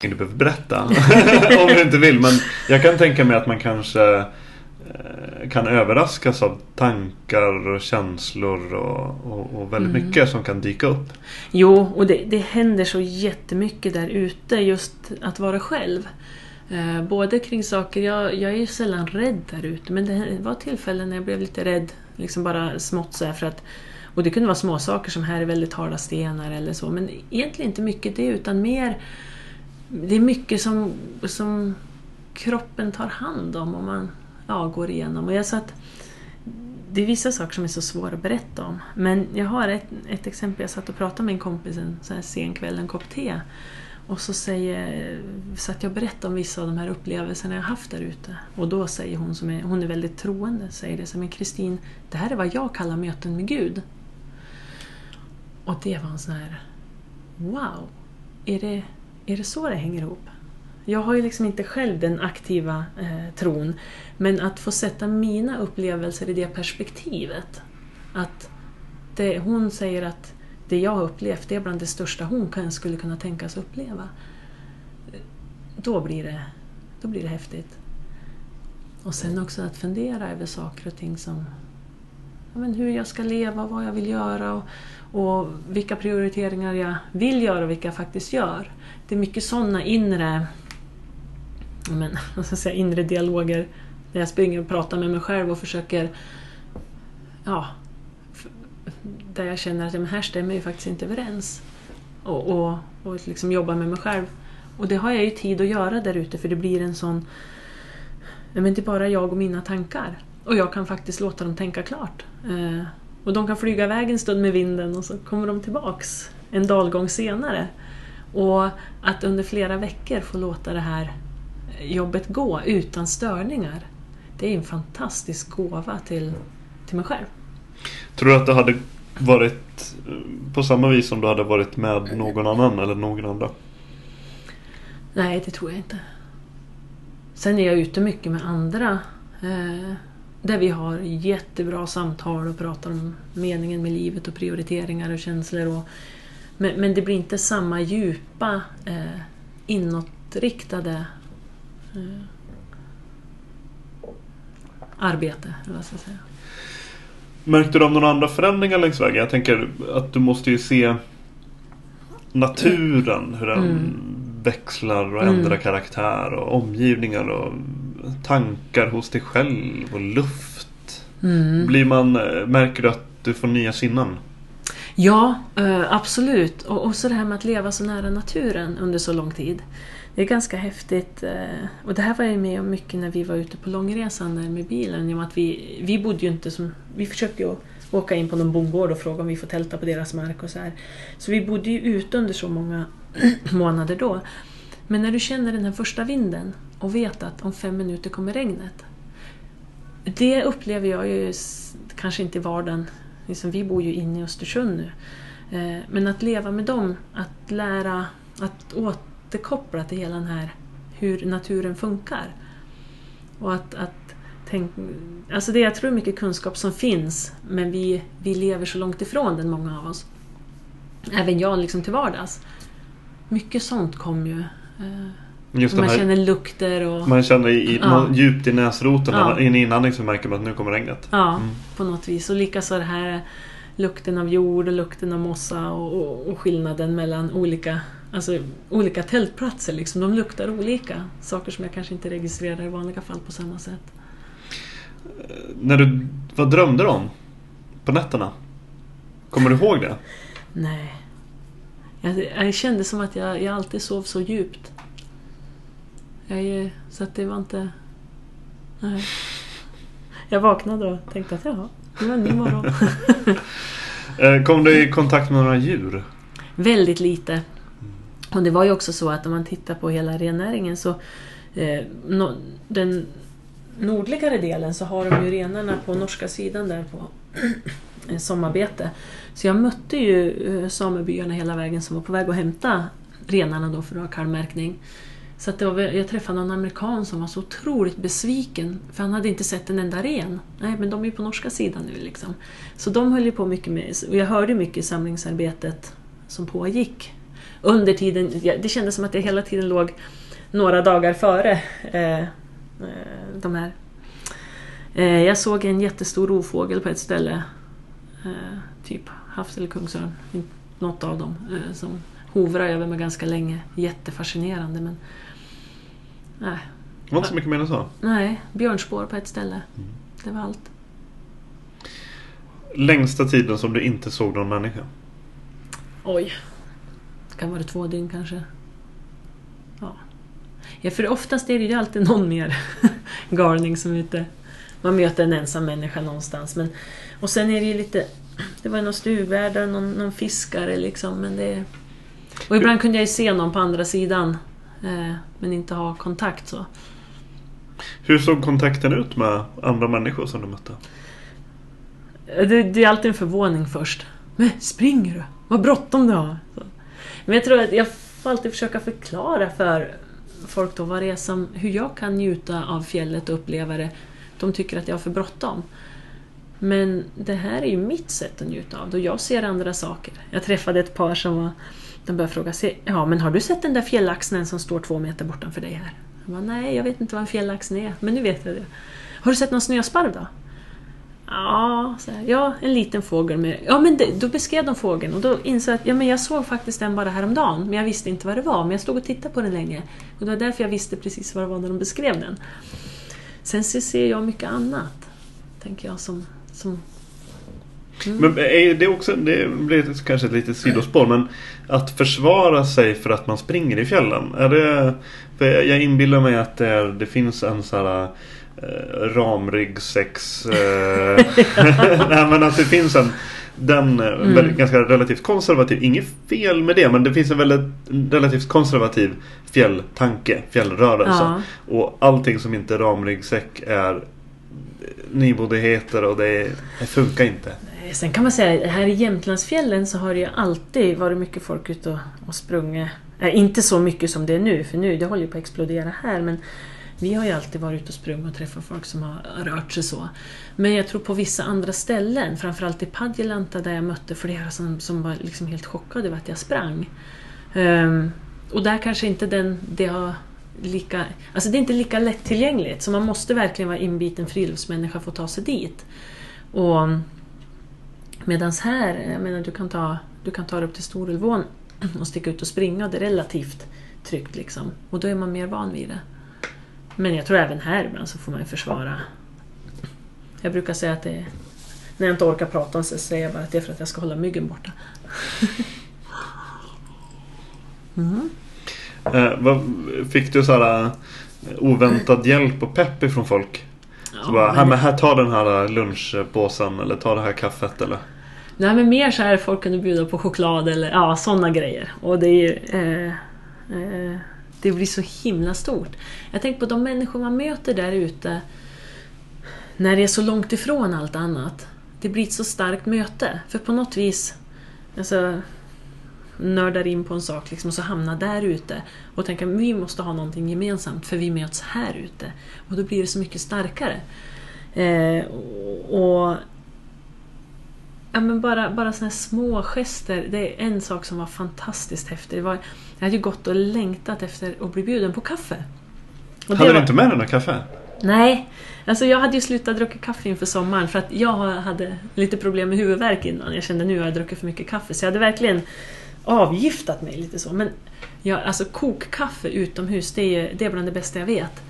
Du behöver berätta. om du inte vill. Men jag kan tänka mig att man kanske eh, kan överraskas av tankar och känslor och, och, och väldigt Mm. mycket som kan dyka upp. Jo, och det, det händer så jättemycket där ute just att vara själv. Eh, både kring saker, jag, jag är ju sällan rädd där ute men det var tillfällen när jag blev lite rädd, liksom bara smått så här för att och det kunde vara små saker som här är väldigt hala stenar eller så men egentligen inte mycket det utan mer det är mycket som, som kroppen tar hand om om man ja, går igenom. Och jag satt, det är vissa saker som är så svåra att berätta om. Men jag har ett, ett exempel. Jag satt och pratade med en kompis en så här sen kväll, en kopp te. Och så säger, så att jag berättade om vissa av de här upplevelserna jag haft där ute. Och då säger hon, som är, hon är väldigt troende, säger det så men Kristin, det här är vad jag kallar möten med Gud. Och det var en sån här, wow, är det, är det så det hänger ihop? Jag har ju liksom inte själv den aktiva eh, tron, men att få sätta mina upplevelser i det perspektivet. Att det, hon säger att det jag har upplevt det är bland det största hon kan, skulle kunna tänkas uppleva. Då blir, det, då blir det häftigt. Och sen också att fundera över saker och ting som ja, men hur jag ska leva, vad jag vill göra och, och vilka prioriteringar jag vill göra och vilka jag faktiskt gör. Det är mycket sådana inre, men, vad ska säga, inre dialoger där jag springer och pratar med mig själv och försöker ja, där jag känner att men här stämmer ju faktiskt inte överens. Och, och, och liksom jobba med mig själv. Och det har jag ju tid att göra där ute för det blir en sån... Men det är bara jag och mina tankar. Och jag kan faktiskt låta dem tänka klart. Eh, Eh, och de kan flyga iväg en stund med vinden och så kommer de tillbaks en dalgång senare. Och att under flera veckor få låta det här jobbet gå utan störningar. Det är en fantastisk gåva till, till mig själv. Tror du att det hade varit på samma vis som du hade varit med någon annan eller någon andra? Nej, det tror jag inte. Sen är jag ute mycket med andra eh, där vi har jättebra samtal och pratar om meningen med livet och prioriteringar och känslor. Och, men, men det blir inte samma djupa eh, inåtriktade eh, arbete. Eller jag säga. Märkte du av några andra förändringar längs vägen? Jag tänker att du måste ju se naturen, hur den mm. Växlar och ändrar mm. karaktär och omgivningar och tankar hos dig själv och luft. Mm. Blir man, märker du att du får nya sinnen? Ja, eh, absolut. Och, och så det här med att leva så nära naturen under så lång tid. Det är ganska häftigt. Eh, och det här var jag med om mycket när vi var ute på långresan med bilen. Att vi, vi bodde ju inte som... Vi försökte ju åka in på någon bondgård och fråga om vi får tälta på deras mark och så här. Så vi bodde ju ute under så många månader då. Men när du känner den här första vinden och vet att om fem minuter kommer regnet. Det upplever jag ju kanske inte i vardagen. Liksom, vi bor ju inne i Östersund nu. Eh, men att leva med dem, att lära att återkoppla till hela den här hur naturen funkar. Och att, att tänk, alltså det jag tror mycket kunskap som finns men vi, vi lever så långt ifrån den, många av oss. Även jag liksom till vardags. Mycket sånt kom ju. Eh, Just man här, känner lukter och... Man känner i, ja. djupt i näsroten, ja. i en inandning så märker man att nu kommer regnet. Ja, mm. på något vis. Och likaså det här lukten av jord och lukten av mossa och, och, och skillnaden mellan olika Alltså olika tältplatser, liksom, de luktar olika. Saker som jag kanske inte registrerar i vanliga fall på samma sätt. När du, vad drömde du om på nätterna? Kommer du ihåg det? Nej. Jag, jag kände som att jag, jag alltid sov så djupt. Jag, så att det var inte... Nej. Jag vaknade och tänkte att jaha, det var en ny morgon. Eh, kom du i kontakt med några djur? Väldigt lite. Och det var ju också så att om man tittar på hela rennäringen så eh, no, den nordligare delen så har de ju renarna på norska sidan där på Eh, sommarbete. Så jag mötte ju eh, samebyarna hela vägen som var på väg att hämta renarna då för att ha kalvmärkning. Så att det var, jag träffade någon amerikan som var så otroligt besviken för han hade inte sett en enda ren. Nej, men de är ju på norska sidan nu liksom. Så de höll ju på mycket med, och jag hörde mycket i samlingsarbetet som pågick under tiden, det kändes som att jag hela tiden låg några dagar före eh, eh de här. Eh, jag såg en jättestor rovfågel på ett ställe, typ havs eller kungsörn, något av dem, eh, som hovrade över mig ganska länge. Jättefascinerande men... Nej. Det var inte så mycket mer än så? Nej, björnspår på ett ställe. Mm. Det var allt. Längsta tiden som du inte såg någon människa? Oj, kan vara två dygn kanske. Ja. ja, för oftast är det ju alltid någon mer galning som är ute. man möter en ensam människa någonstans. Men, och sen är det ju lite, det var någon stugvärdar, någon, någon fiskare liksom. Men det, och ibland kunde jag ju se någon på andra sidan eh, men inte ha kontakt så. Hur såg kontakten ut med andra människor som du mötte? Det, det är alltid en förvåning först. Men springer du? Vad bråttom du har! Så. Men jag tror att jag får alltid försöka förklara för folk då vad det är som, hur jag kan njuta av fjället och uppleva det. De tycker att jag har för bråttom. Men det här är ju mitt sätt att njuta av det och jag ser andra saker. Jag träffade ett par som var, de började fråga sig, ja men har du sett den där fjällaxen som står två meter bortanför dig här? Jag bara, nej jag vet inte vad en fjällaxen är, men nu vet jag det. Har du sett någon snösparv då? Ja, så här, ja, en liten fågel med... Ja, men det, då beskrev de fågeln och då insåg jag att ja, men jag såg faktiskt den bara häromdagen, men jag visste inte vad det var. Men jag stod och tittade på den länge. Och det var därför jag visste precis vad det var när de beskrev den. Sen så ser jag mycket annat, tänker jag, som som mm. Men är det också, det blir kanske ett litet sidospår, men att försvara sig för att man springer i fjällen. Är det, jag inbillar mig att det, är, det finns en sån här eh, ramryggsex. Eh, nej men att det finns en den eh, mm. väldigt, ganska relativt konservativ, inget fel med det men det finns en väldigt relativt konservativ fjälltanke, fjällrörelse. Ja. Och allting som inte ramryggsäck är nymodigheter och det, det funkar inte. Sen kan man säga här i Jämtlandsfjällen så har det ju alltid varit mycket folk ute och, och sprungit. Äh, inte så mycket som det är nu, för nu det håller ju på att explodera här. Men vi har ju alltid varit ute och sprungit och träffat folk som har rört sig så. Men jag tror på vissa andra ställen, framförallt i Padjelanta där jag mötte flera som, som var liksom helt chockade över att jag sprang. Um, och där kanske inte den, det har lika, alltså det är inte lika lättillgängligt så man måste verkligen vara inbiten friluftsmänniska för att ta sig dit. Och Medans här, jag menar du kan ta, du kan ta dig upp till Storulvån och sticka ut och springa och det är relativt tryggt liksom. Och då är man mer van vid det. Men jag tror även här ibland så får man ju försvara. Jag brukar säga att det är, när jag inte orkar prata om så säger jag bara att det är för att jag ska hålla myggen borta. mm eh, fick du sådär eh, oväntad hjälp och pepp ifrån folk? Ja, så bara, här, men här, ta den här lunchpåsen eller ta det här kaffet eller? Nej men mer så här folk kunde bjuda på choklad eller ja, sådana grejer. Och det är ju... Eh, eh, det blir så himla stort. Jag tänker på de människor man möter där ute när det är så långt ifrån allt annat. Det blir ett så starkt möte. För på något vis, alltså, nördar in på en sak liksom, och så hamnar där ute och tänker att vi måste ha någonting gemensamt för vi möts här ute. Och då blir det så mycket starkare. Eh, och Ja, men bara, bara såna små gester. Det är en sak som var fantastiskt häftig. Var, jag hade ju gått och längtat efter att bli bjuden på kaffe. Och hade du inte med dig någon kaffe? Nej, alltså jag hade ju slutat dricka kaffe inför sommaren för att jag hade lite problem med huvudvärk innan. Jag kände nu har jag druckit för mycket kaffe så jag hade verkligen avgiftat mig lite så. Men ja, alltså kokkaffe utomhus, det är, det är bland det bästa jag vet.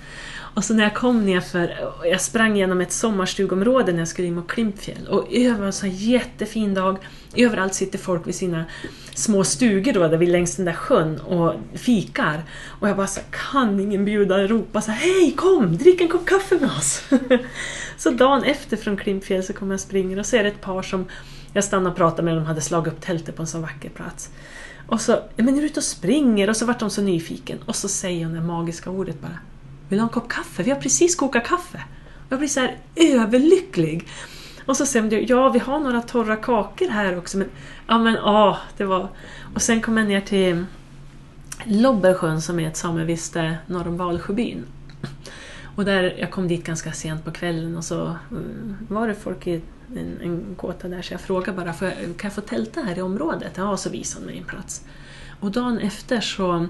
Och så när jag kom nerför, jag sprang genom ett sommarstugområde när jag skulle in mot Klimpfjäll och över en sån jättefin dag. Överallt sitter folk vid sina små stugor då, där vi längs den där sjön och fikar. Och jag bara så kan ingen bjuda ropa så hej kom, drick en kopp kaffe med oss. så dagen efter från Klimpfjäll så kommer jag springa och så är det ett par som jag stannade och pratade med, de hade slagit upp tältet på en så vacker plats. Och så, men är du ute och springer? Och så vart de så nyfiken. Och så säger hon det magiska ordet bara. Vill du ha en kopp kaffe? Vi har precis kokat kaffe. Och jag blir så här överlycklig. Och så säger de, ja vi har några torra kakor här också. Men, ja men ja, det var... Och sen kom jag ner till Lobbersjön som är ett sameviste norr om Valsjöbyn. Och där, jag kom dit ganska sent på kvällen och så mm, var det folk i en, en kåta där så jag frågade bara, kan jag få tälta här i området? Ja, så visade hon mig en plats. Och dagen efter så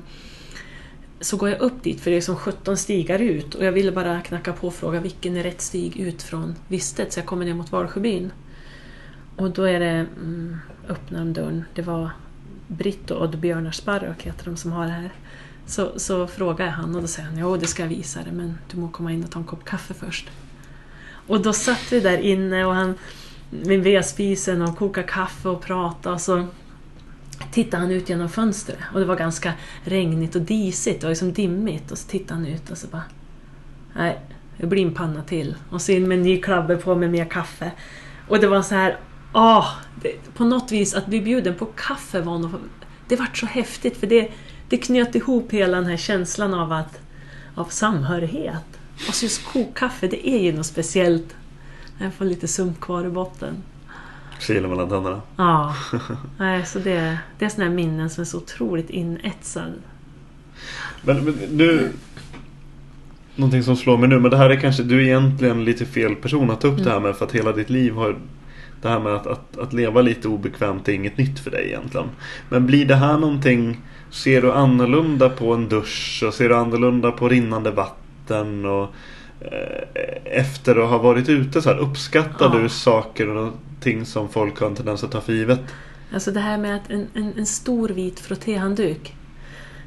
så går jag upp dit för det är som 17 stigar ut och jag ville bara knacka på och fråga vilken är rätt stig ut från Vistet så jag kommer ner mot Valsjöbyn. Och då är det, mm, öppnar de dörren, det var Britt och Odd Björnarsparrök heter de som har det här. Så, så frågar jag han och då säger han, jo det ska jag visa dig men du må komma in och ta en kopp kaffe först. Och då satt vi där inne och han vid vedspisen och kokade kaffe och pratade och så tittade han ut genom fönstret och det var ganska regnigt och disigt, det var liksom dimmigt och så tittade han ut och så bara Nej, det blir en panna till. Och så in med en ny klabbe på med mer kaffe. Och det var så här, ah, det, på något vis att bli bjuden på kaffe var nog, det vart så häftigt för det, det knöt ihop hela den här känslan av att av samhörighet. Och så just kokkaffe, det är ju något speciellt. Jag får lite sump kvar i botten. Kilar mellan tänderna. Ja, Nej, så det, det är sådana minnen som är så otroligt inetsad. Men, men nu... Någonting som slår mig nu, men det här är kanske du är egentligen lite fel person att ta upp Mm. det här med för att hela ditt liv har det här med att, att, att leva lite obekvämt är inget nytt för dig egentligen. Men blir det här någonting Ser du annorlunda på en dusch och ser du annorlunda på rinnande vatten och eh, efter att ha varit ute så här, uppskattar Ja. du saker och ting som folk har en tendens att ta för givet? Alltså det här med att en, en, en stor vit frottéhandduk.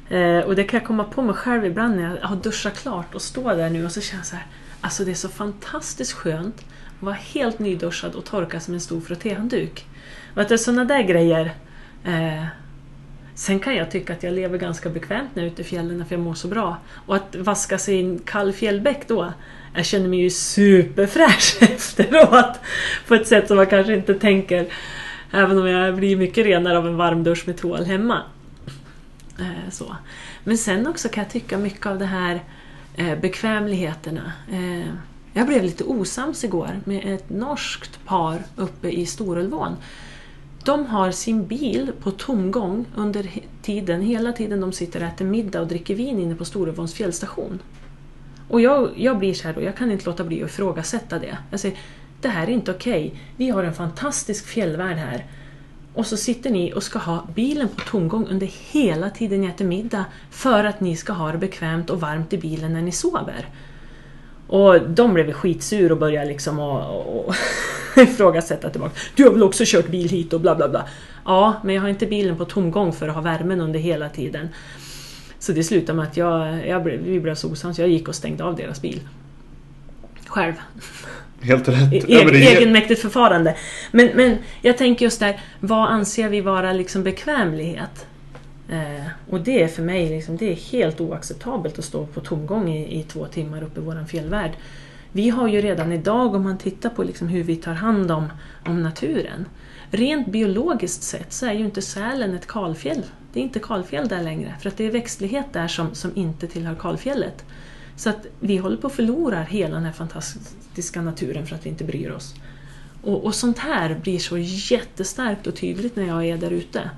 Eh, och det kan jag komma på mig själv ibland när jag har duschat klart och står där nu och så känner jag så här. Alltså det är så fantastiskt skönt att vara helt nyduschad och torka som en stor frottéhandduk. Och att det är sådana där grejer. Eh, sen kan jag tycka att jag lever ganska bekvämt när jag är ute i fjällen för jag mår så bra. Och att vaska sig i en kall fjällbäck då. Jag känner mig ju superfräsch efteråt. På ett sätt som man kanske inte tänker Även om jag blir mycket renare av en varm dusch med tvål hemma. Eh, så. Men sen också kan jag tycka mycket av det här eh, bekvämligheterna. Eh, jag blev lite osams igår med ett norskt par uppe i Storulvån. De har sin bil på tomgång under tiden, hela tiden de sitter och äter middag och dricker vin inne på Storevåns fjällstation. Och jag, jag blir så här då, jag kan inte låta bli att ifrågasätta det. Jag säger, det här är inte okej. Vi har en fantastisk fjällvärld här. Och så sitter ni och ska ha bilen på tomgång under hela tiden ni äter middag för att ni ska ha det bekvämt och varmt i bilen när ni sover. Och de blev skitsur och började liksom och, och ifrågasätta tillbaka. Du har väl också kört bil hit och bla bla bla. Ja, men jag har inte bilen på tomgång för att ha värmen under hela tiden. Så det slutade med att jag, jag blev, vi blev så osams, jag gick och stängde av deras bil. Själv. Helt rätt. E- Ja, det egenmäktigt förfarande. Men, men jag tänker just där, vad anser vi vara liksom bekvämlighet? Eh, och det är för mig liksom, det är helt oacceptabelt att stå på tomgång i, i två timmar uppe i vår fjällvärld. Vi har ju redan idag, om man tittar på liksom hur vi tar hand om, om naturen. Rent biologiskt sett så är ju inte Sälen ett kalfjäll. Det är inte kalfjäll där längre, för att det är växtlighet där som, som inte tillhör kalfjället. Så att vi håller på att förlora hela den här fantastiska naturen för att vi inte bryr oss. Och, och sånt här blir så jättestarkt och tydligt när jag är där ute.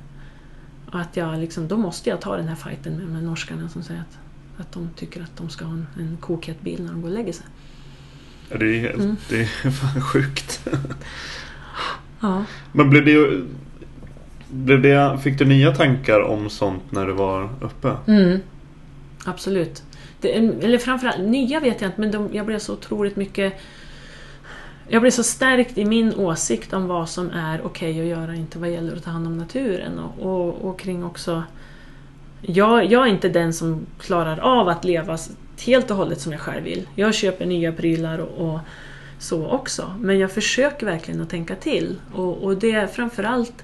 Och att jag liksom, då måste jag ta den här fighten med, med norskarna som säger att, att de tycker att de ska ha en, en kokhet bil när de går och lägger sig. Ja, det är helt, Mm. det är fan sjukt. Ja. Men blev det, blev det, fick du nya tankar om sånt när du var uppe? Mm. Absolut. Det, eller framförallt, nya vet jag inte, men de, jag blev så otroligt mycket... Jag blir så stärkt i min åsikt om vad som är okej att göra, inte vad gäller att ta hand om naturen. Och, och, och kring också... Jag, jag är inte den som klarar av att leva helt och hållet som jag själv vill. Jag köper nya prylar och, och så också. Men jag försöker verkligen att tänka till. Och, och det är framförallt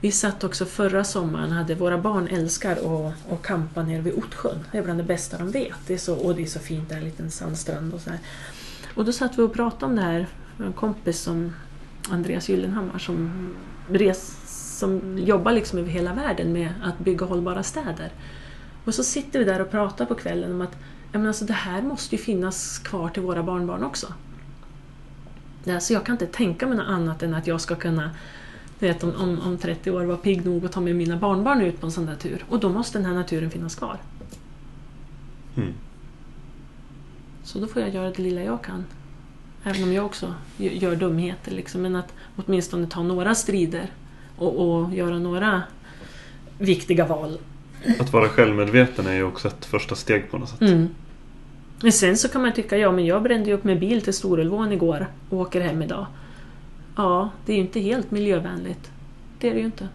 vi satt också förra sommaren, hade våra barn älskar att, att campa nere vid Ottsjön. Det är bland det bästa de vet. Det är så, och det är så fint där, en liten sandstrand och så här. Och då satt vi och pratade om det här. En kompis som Andreas Gyllenhammar som, res, som jobbar liksom över hela världen med att bygga hållbara städer. Och så sitter vi där och pratar på kvällen om att men alltså, det här måste ju finnas kvar till våra barnbarn också. Ja, så jag kan inte tänka mig något annat än att jag ska kunna vet, om, om, om 30 år vara pigg nog att ta med mina barnbarn ut på en sån där tur. Och då måste den här naturen finnas kvar. Mm. Så då får jag göra det lilla jag kan. Även om jag också gö- gör dumheter. Liksom. Men att åtminstone ta några strider och, och göra några viktiga val. Att vara självmedveten är ju också ett första steg på något sätt. Mm. Men sen så kan man tycka, ja men jag brände ju upp med bil till Storulvån igår och åker hem idag. Ja, det är ju inte helt miljövänligt. Det är det ju inte.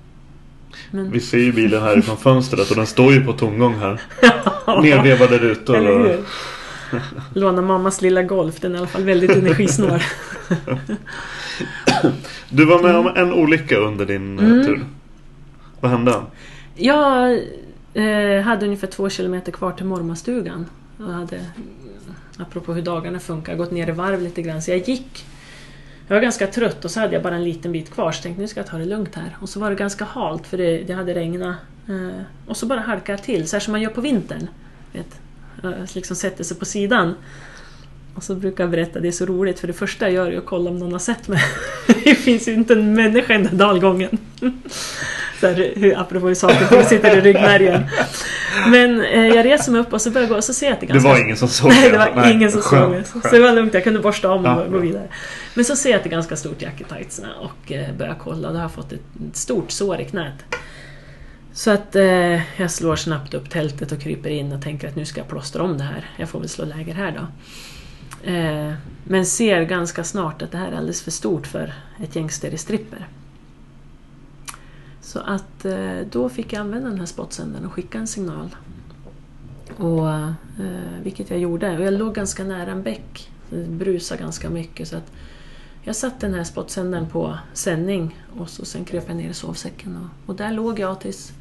Men... Vi ser ju bilen härifrån fönstret och den står ju på tomgång här. Nedvevade rutor. Och... Låna mammas lilla Golf, den är i alla fall väldigt energisnål. Du var med om en olycka under din eh, Mm. tur. Vad hände? Jag eh, hade ungefär två kilometer kvar till mormarstugan. Jag hade apropå hur dagarna funkar, gått ner i varv lite grann. Så jag gick. Jag var ganska trött och så hade jag bara en liten bit kvar så tänkte nu ska jag ta det lugnt här. Och så var det ganska halt för det, det hade regnat. Eh, och så bara halkade jag till, så här som man gör på vintern. Vet, liksom sätter sig på sidan. Och så brukar jag berätta, det är så roligt för det första jag gör är att kolla om någon har sett mig. det finns ju inte en människa i den där dalgången. så här, hur, apropå hur saker sitter i ryggmärgen. Men eh, jag reser mig upp och så börjar jag gå och så ser jag att det ganska... Det var ingen som såg Nej, det var Nej, ingen som skönt, såg mig. skönt. Så det var lugnt, jag kunde borsta om och Ja, gå bra. vidare. Men så ser jag att det är ganska stort jack i tightsarna och eh, börjar kolla. Då har jag fått ett stort sår i knät. Så att eh, jag slår snabbt upp tältet och kryper in och tänker att nu ska jag plåstra om det här. Jag får väl slå läger här då. Eh, men ser ganska snart att det här är alldeles för stort för ett gäng stripper. Så att eh, då fick jag använda den här spotsändaren och skicka en signal. Och, eh, vilket jag gjorde. Och jag låg ganska nära en bäck. Det brusade ganska mycket. Så att jag satte den här spotsändaren på sändning och så sen kröp jag ner i sovsäcken. Och, och där låg jag tills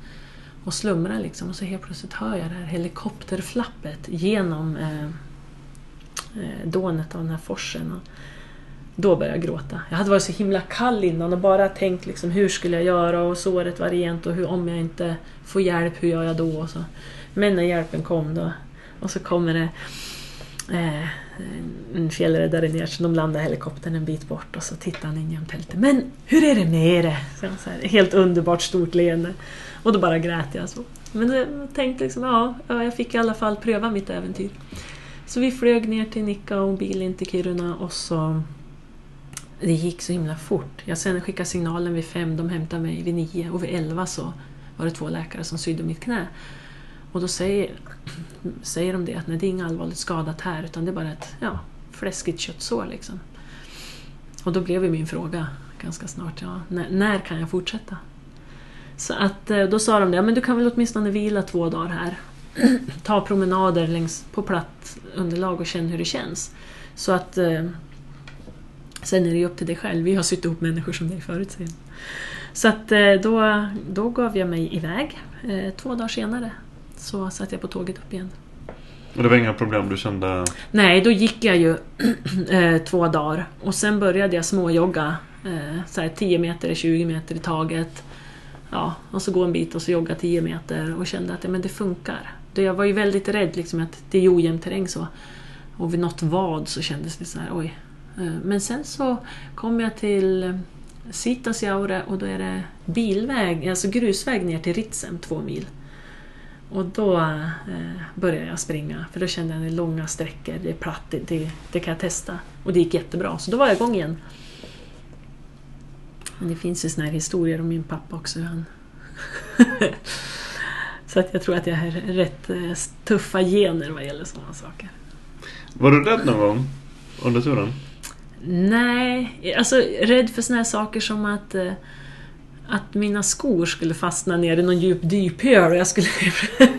och slumrar liksom. Och så helt plötsligt hör jag det här helikopterflappet genom eh, eh dånet av den här forsen. Och då började jag gråta. Jag hade varit så himla kall innan och bara tänkt liksom, hur skulle jag göra och såret var rent och hur, om jag inte får hjälp, hur gör jag då? Och så. Men när hjälpen kom då och så kommer det eh, en fjällräddare ner så de landar helikoptern en bit bort och så tittar han in genom tältet. Men hur är det med er? Så här, helt underbart stort leende. Och då bara grät jag så. Men jag tänkte liksom, ja, jag fick i alla fall pröva mitt äventyr. Så vi flög ner till Nikka och bil in till Kiruna och så det gick så himla fort. Jag sen skickade signalen vid fem, de hämtade mig vid nio och vid elva så var det två läkare som sydde mitt knä. Och då säger, säger de det att nej, det är inget allvarligt skadat här utan det är bara ett ja, fläskigt köttsår. Liksom. Och då blev ju min fråga ganska snart, ja, när, när kan jag fortsätta? Så att eh, då sa de det, ja, men du kan väl åtminstone vila två dagar här. Ta promenader längs på platt underlag och känn hur det känns. Så att eh, Sen är det ju upp till dig själv. Vi har sytt ihop människor som dig förut. de. Så att eh, då, då gav jag mig iväg. Eh, Två dagar senare så satt jag på tåget upp igen. Och det var inga problem du kände? Nej, då gick jag ju eh, två dagar och sen började jag småjogga. Eh, så här 10 meter, 20 meter i taget. Ja, och så gå en bit och så jogga 10 meter och kände att ja, men det funkar. Jag var ju väldigt rädd liksom, att det är ojämn terräng så. Och vid något vad så kändes det så här, oj. Eh, men sen så kom jag till eh, Sitasjaure och då är det bilväg, alltså grusväg ner till Ritsem, två mil. Och då eh, började jag springa, för då kände jag att det är långa sträckor, det är platt, det, det kan jag testa. Och det gick jättebra, så då var jag igång igen. Men det finns ju såna här historier om min pappa också. Han så att jag tror att jag har rätt eh, tuffa gener vad gäller sådana saker. Var du rädd någon gång under turen? Nej, alltså rädd för såna här saker som att, eh, att mina skor skulle fastna ner i någon djup dyphöl och jag skulle...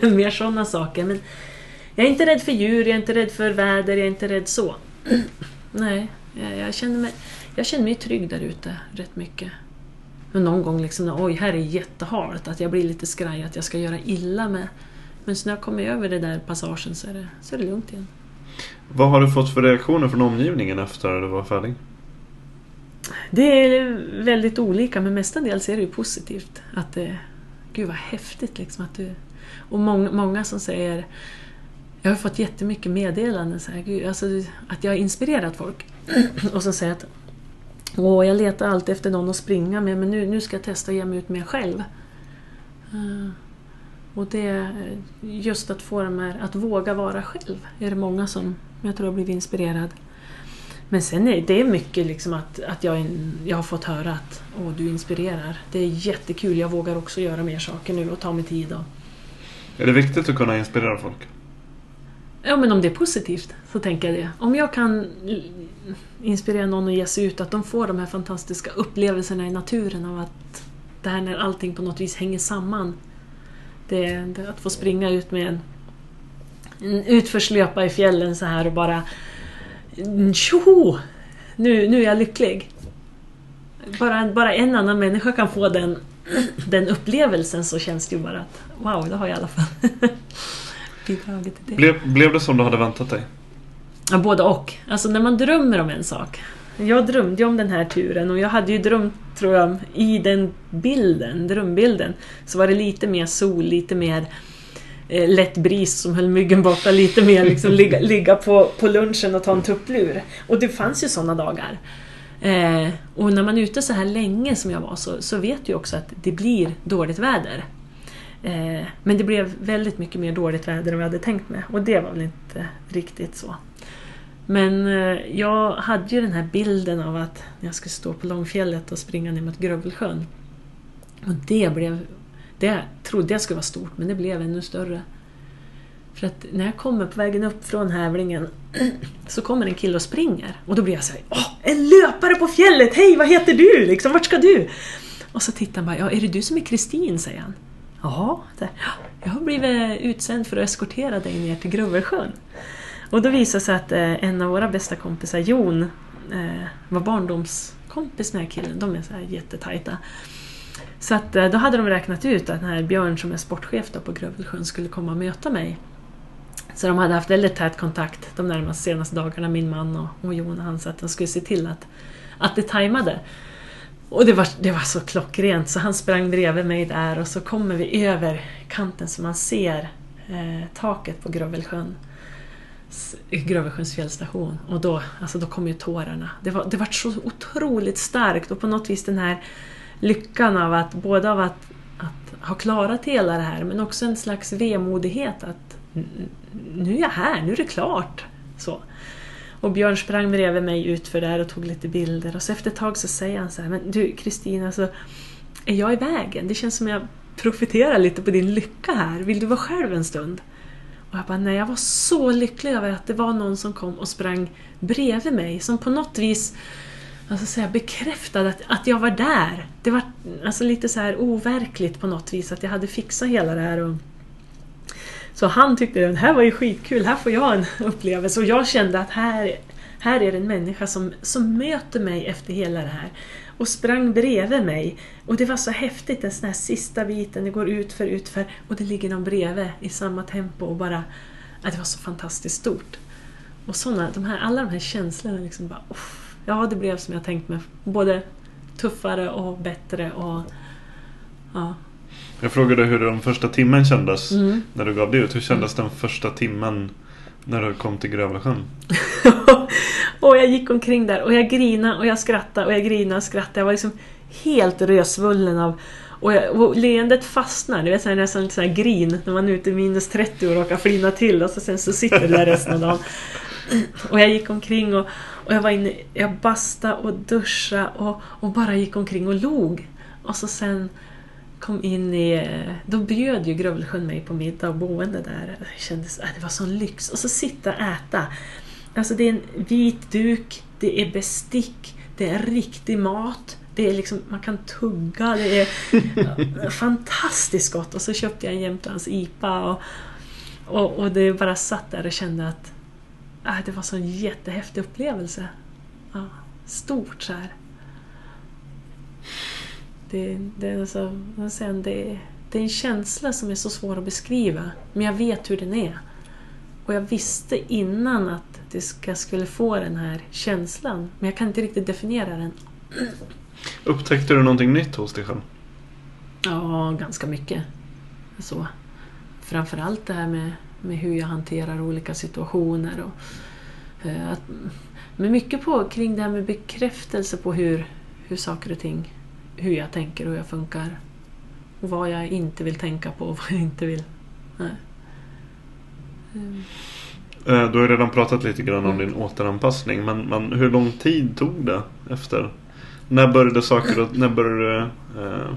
mer sådana saker. Men jag är inte rädd för djur, jag är inte rädd för väder, jag är inte rädd så. Nej, jag, jag, känner mig, jag känner mig trygg där ute rätt mycket. Men någon gång liksom, oj, här är jättehalt, att jag blir lite skraj, att jag ska göra illa med. Men så när jag kommer över det där passagen så är det, så är det lugnt igen. Vad har du fått för reaktioner från omgivningen efter du var färdig? Det är väldigt olika men mestadels är det ju positivt. Att det, gud vad häftigt liksom att du... Och många, många som säger... Jag har fått jättemycket meddelanden så här, gud, alltså, att jag har inspirerat folk. och som säger att Åh, jag letar alltid efter någon att springa med men nu, nu ska jag testa att ge mig ut med själv. Eh, och det, just att få dem här, att våga vara själv, är det många som jag tror har blivit inspirerad. Men sen är det mycket liksom att, att jag, jag har fått höra att Åh, du inspirerar. Det är jättekul, jag vågar också göra mer saker nu och ta mig tid. Och, Är det viktigt att kunna inspirera folk? ja men om det är positivt så tänker jag det. Om jag kan inspirera någon att ge sig ut, att de får de här fantastiska upplevelserna i naturen av att det här när allting på något vis hänger samman. Det, det, att få springa ut med en, en utförslöpa i fjällen så här och bara Tjoho! Nu, nu är jag lycklig. Bara, bara en annan människa kan få den, den upplevelsen så känns det ju bara att wow, det har jag i alla fall bidragit till det. Blev, blev det som du hade väntat dig? Ja, både och. Alltså när man drömmer om en sak. Jag drömde ju om den här turen och jag hade ju drömt, tror jag, i den bilden, drömbilden, så var det lite mer sol, lite mer eh, lätt bris som höll myggen borta, lite mer liksom ligga, ligga på, på lunchen och ta en tupplur. Och det fanns ju sådana dagar. Eh, och när man är ute så här länge som jag var så, så vet du också att det blir dåligt väder. Eh, men det blev väldigt mycket mer dåligt väder än vad jag hade tänkt mig och det var väl inte riktigt så. Men eh, jag hade ju den här bilden av att jag skulle stå på Långfjället och springa ner mot Grövelsjön. Och det blev... Det trodde jag skulle vara stort, men det blev ännu större. För att när jag kommer på vägen upp från hävlingen så kommer en kille och springer. Och då blir jag såhär, Åh, en löpare på fjället! Hej, vad heter du? Liksom, vart ska du? Och så tittar han bara, ja, är det du som är Kristin? säger han. Ja, jag har blivit utsänd för att eskortera dig ner till Grövelsjön. Och då visade det sig att eh, en av våra bästa kompisar, Jon, eh, var barndomskompis med den här killen. De är så här jättetajta. Så att eh, då hade de räknat ut att den här Björn som är sportchef på Grövelsjön skulle komma och möta mig. Så de hade haft väldigt tät kontakt de närmaste senaste dagarna, min man och, och Jon och han, så att de skulle se till att, att det tajmade. Och det var, det var så klockrent, så han sprang bredvid mig där och så kommer vi över kanten så man ser eh, taket på Grövelsjön. Grövelsjöns fjällstation. Och då, alltså då kom ju tårarna. Det var, det var så otroligt starkt och på något vis den här lyckan av att, både av att, att ha klarat hela det här men också en slags vemodighet att nu är jag här, nu är det klart. Så. Och Björn sprang bredvid mig utför där och tog lite bilder och så efter ett tag så säger han så här, men du Kristina, är jag i vägen? Det känns som jag profiterar lite på din lycka här. Vill du vara själv en stund? Och jag bara, nej, jag var så lycklig över att det var någon som kom och sprang bredvid mig som på något vis alltså säga, bekräftade att, att jag var där. Det var alltså lite så här overkligt på något vis att jag hade fixat hela det här. Och, så han tyckte att det här var ju skitkul, här får jag en upplevelse. Och jag kände att här, här är det en människa som, som möter mig efter hela det här. Och sprang bredvid mig. Och det var så häftigt, den sån här sista biten, det går ut för ut för och det ligger någon bredvid i samma tempo och bara... Ja, det var så fantastiskt stort. Och såna, de här, alla de här känslorna liksom bara... Oh, ja, det blev som jag tänkt mig. Både tuffare och bättre och... Ja, jag frågade hur den första timmen kändes mm. när du gav det ut. Hur kändes mm. den första timmen när du kom till Grövelsjön? och jag gick omkring där och jag grinade och jag skrattade och jag grinade och skrattade. Jag var liksom helt rödsvullen av och, jag, och leendet fastnar, du vet så här, nästan lite här grin när man är ute i minus 30 och råkar flina till och så sen så sitter du där resten av dagen. Och jag gick omkring och, och jag var inne, jag basta och duscha och, och bara gick omkring och log. Och så sen kom in i... Då bjöd ju Grövelsjön mig på middag och boende där. Det kändes, äh, det var sån lyx. Och så sitta och äta. Alltså det är en vit duk, det är bestick, det är riktig mat. Det är liksom, man kan tugga, det är fantastiskt gott. Och så köpte jag en Jämtlands IPA och, och, och det bara satt där och kände att äh, det var så en jättehäftig upplevelse. Ja, stort så här. Det, det, är alltså, sen, det, det är en känsla som är så svår att beskriva, men jag vet hur den är. Och jag visste innan att det ska, skulle få den här känslan, men jag kan inte riktigt definiera den. Upptäckte du någonting nytt hos dig själv? Ja, ganska mycket. Så. Framförallt det här med, med hur jag hanterar olika situationer. Och, eh, att, men mycket på, kring det här med bekräftelse på hur, hur saker och ting hur jag tänker och hur jag funkar. Och vad jag inte vill tänka på och vad jag inte vill. Nej. Mm. Du har redan pratat lite grann om din återanpassning. Men, men hur lång tid tog det efter? När började saker när började eh,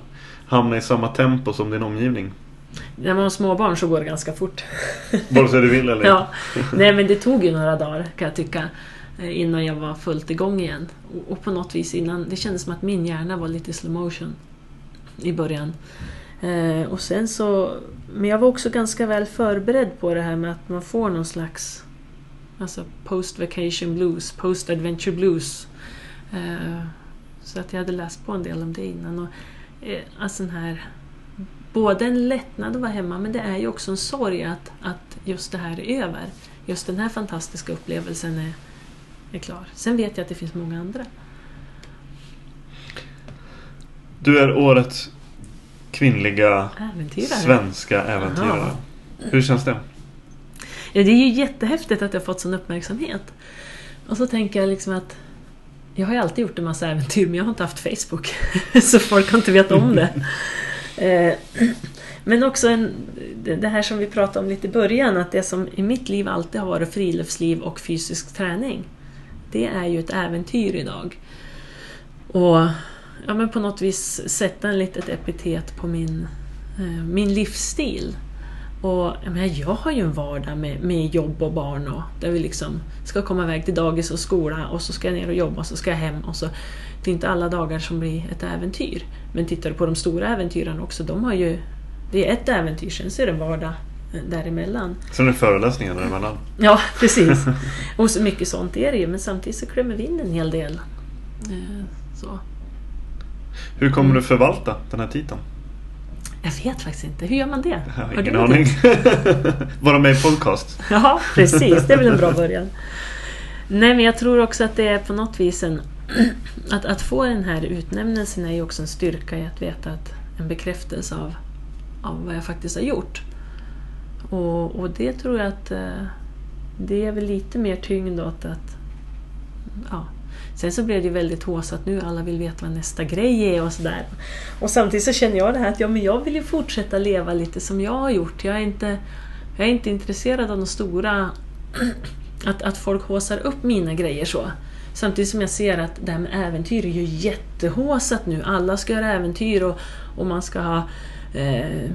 hamna i samma tempo som din omgivning? När man har småbarn så går det ganska fort. Vare sig du vill eller Ja. Nej men det tog ju några dagar kan jag tycka. Eh, innan jag var fullt igång igen. Och på något vis innan, det kändes som att min hjärna var lite slow motion i början. Eh, och sen så, men jag var också ganska väl förberedd på det här med att man får någon slags alltså post vacation blues, post adventure blues. Eh, så att jag hade läst på en del om det innan. Och, eh, alltså den här, både en lättnad att vara hemma men det är ju också en sorg att, att just det här är över just den här fantastiska upplevelsen är, är klar. Sen vet jag att det finns många andra. Du är årets kvinnliga Äventyrare. svenska äventyrare. Aha. Hur känns det? Ja, det är ju jättehäftigt att jag fått sån uppmärksamhet. Och så tänker jag liksom att jag har ju alltid gjort en massa äventyr men jag har inte haft Facebook. så folk har inte vetat om det. Eh, men också en, det här som vi pratade om lite i början, att det som i mitt liv alltid har varit friluftsliv och fysisk träning. Det är ju ett äventyr idag. Och ja, men på något vis sätta en litet epitet på min, eh, min livsstil. Och jag, menar, jag har ju en vardag med, med jobb och barn och där vi liksom ska komma iväg till dagis och skola och så ska jag ner och jobba och så ska jag hem. Och så, det är inte alla dagar som blir ett äventyr. Men tittar du på de stora äventyren också, de har ju... Det är ett äventyr, sen så är det en vardag däremellan. Sen är det föreläsningar däremellan. Ja, precis. Och så mycket sånt är det ju, men samtidigt så klämmer vi in en hel del. Eh, Så. Hur kommer du förvalta den här titeln? Jag vet faktiskt inte, hur gör man det? Jag har Har ingen aning. Vara med i podcast. Ja, precis. Det är väl en bra början. Nej, men jag tror också att det är på något vis en... Att, att få den här utnämnelsen är ju också en styrka i att veta att en bekräftelse av, av vad jag faktiskt har gjort. Och, och det tror jag att eh, det är väl lite mer tyngd åt att... Ja. Sen så blev det ju väldigt håsat nu, alla vill veta vad nästa grej är och sådär. Och samtidigt så känner jag det här att ja, men jag vill ju fortsätta leva lite som jag har gjort. Jag är inte, jag är inte intresserad av de stora... Att, att folk håsar upp mina grejer så. Samtidigt som jag ser att det här med äventyr är ju jättehåsat nu. Alla ska göra äventyr och, och man ska ha eh,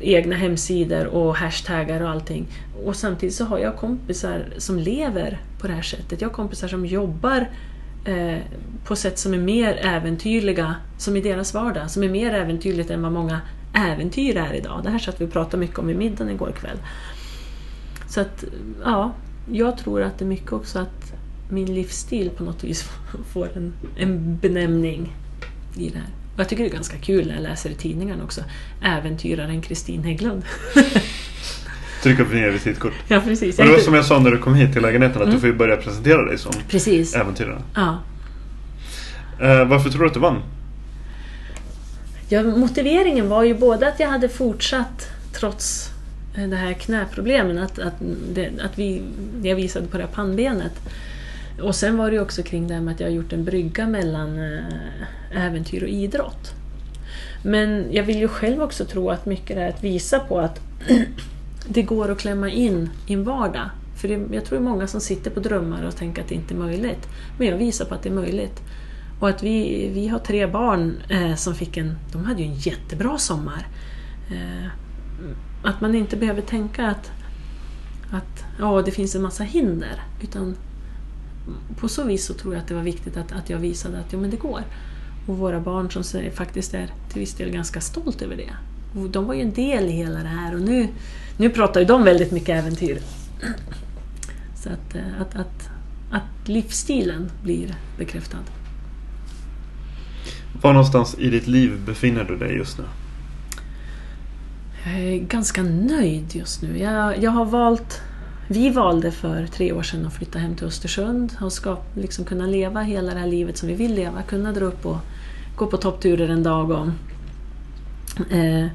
egna hemsidor och hashtaggar och allting. Och samtidigt så har jag kompisar som lever på det här sättet. Jag har kompisar som jobbar eh, på sätt som är mer äventyrliga, som i deras vardag, som är mer äventyrligt än vad många äventyr är idag. Det här satt vi och pratade mycket om i middagen igår kväll. Så att, ja, jag tror att det är mycket också att min livsstil på något vis får en, en benämning i det här. Och jag tycker det är ganska kul när jag läser i tidningarna också. Äventyraren Kristin Hägglund. Tryck upp ner visitkort. ja, precis. Men det var som jag sa när du kom hit till lägenheten att Mm. du får ju börja presentera dig som Precis. äventyrare. Ja. Eh, varför tror du att du vann? Ja, motiveringen var ju både att jag hade fortsatt trots eh, det här knäproblemen, att, att, det, att vi, jag visade på det här pannbenet. Och sen var det ju också kring det här med att jag har gjort en brygga mellan eh, äventyr och idrott. Men jag vill ju själv också tro att mycket är att visa på att det går att klämma in i en vardag. För det, jag tror det är många som sitter på drömmar och tänker att det inte är möjligt. Men jag visar på att det är möjligt. Och att vi, vi har tre barn eh, som fick en... De hade ju en jättebra sommar. Eh, att man inte behöver tänka att, att ja, det finns en massa hinder. Utan på så vis så tror jag att det var viktigt att, att jag visade att ja, men det går. Och våra barn som faktiskt är till viss del ganska stolt över det. Och de var ju en del i hela det här och nu, nu pratar ju de väldigt mycket äventyr. Så att, eh, att, att, att livsstilen blir bekräftad. Var någonstans i ditt liv befinner du dig just nu? Jag är ganska nöjd just nu. Jag, jag har valt... Vi valde för tre år sedan att flytta hem till Östersund och ska liksom kunna leva hela det här livet som vi vill leva. Kunna dra upp och gå på toppturer en dag och eh,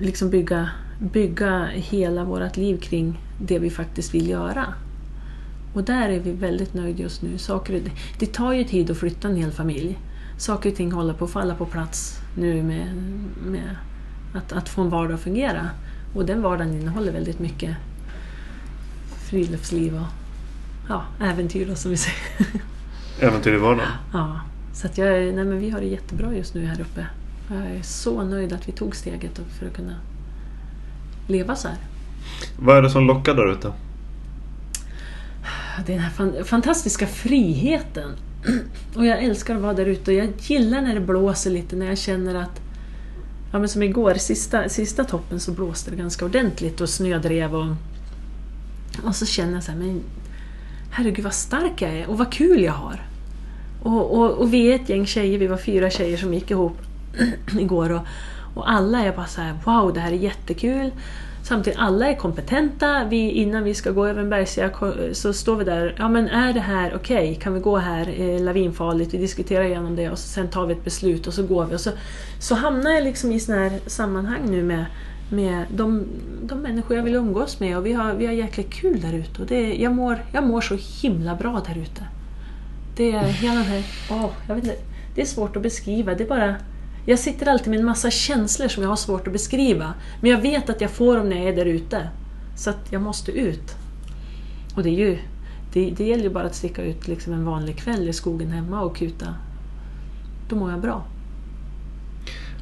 liksom bygga, bygga hela vårt liv kring det vi faktiskt vill göra. Och där är vi väldigt nöjda just nu. Saker, det, det tar ju tid att flytta en hel familj. Saker och ting håller på att falla på plats nu med, med att, att få en vardag att fungera. Och den vardagen innehåller väldigt mycket friluftsliv och ja, äventyr då, som vi säger. Äventyr i vardagen? ja, så att jag, nej men vi har det jättebra just nu här uppe. Jag är så nöjd att vi tog steget för att kunna leva så här. Vad är det som lockar där ute? Den här fan, fantastiska friheten. Och jag älskar att vara där ute och jag gillar när det blåser lite, när jag känner att Ja men som igår, sista, sista toppen så blåste det ganska ordentligt och snödrev och... Och så känner jag så här, men herregud vad stark jag är och vad kul jag har. Och, och, och vi är ett gäng tjejer, vi var fyra tjejer som gick ihop igår och, och alla är bara så här, wow det här är jättekul. Samtidigt, alla är kompetenta. Vi, innan vi ska gå över en bergsjö så står vi där. Ja men är det här okej? Okay? Kan vi gå här? Eh, lavinfarligt? Vi diskuterar igenom det och så, sen tar vi ett beslut och så går vi. Och så, så hamnar jag liksom i sådana här sammanhang nu med, med de, de människor jag vill umgås med och vi har, vi har jäkligt kul där ute. Och det, jag, mår, jag mår så himla bra där ute. Det är hela den här... Oh, jag vet inte, det är svårt att beskriva. Det är bara jag sitter alltid med en massa känslor som jag har svårt att beskriva. Men jag vet att jag får dem när jag är där ute. Så att jag måste ut. Och det, är ju, det, det gäller ju bara att sticka ut liksom en vanlig kväll i skogen hemma och kuta. Då mår jag bra.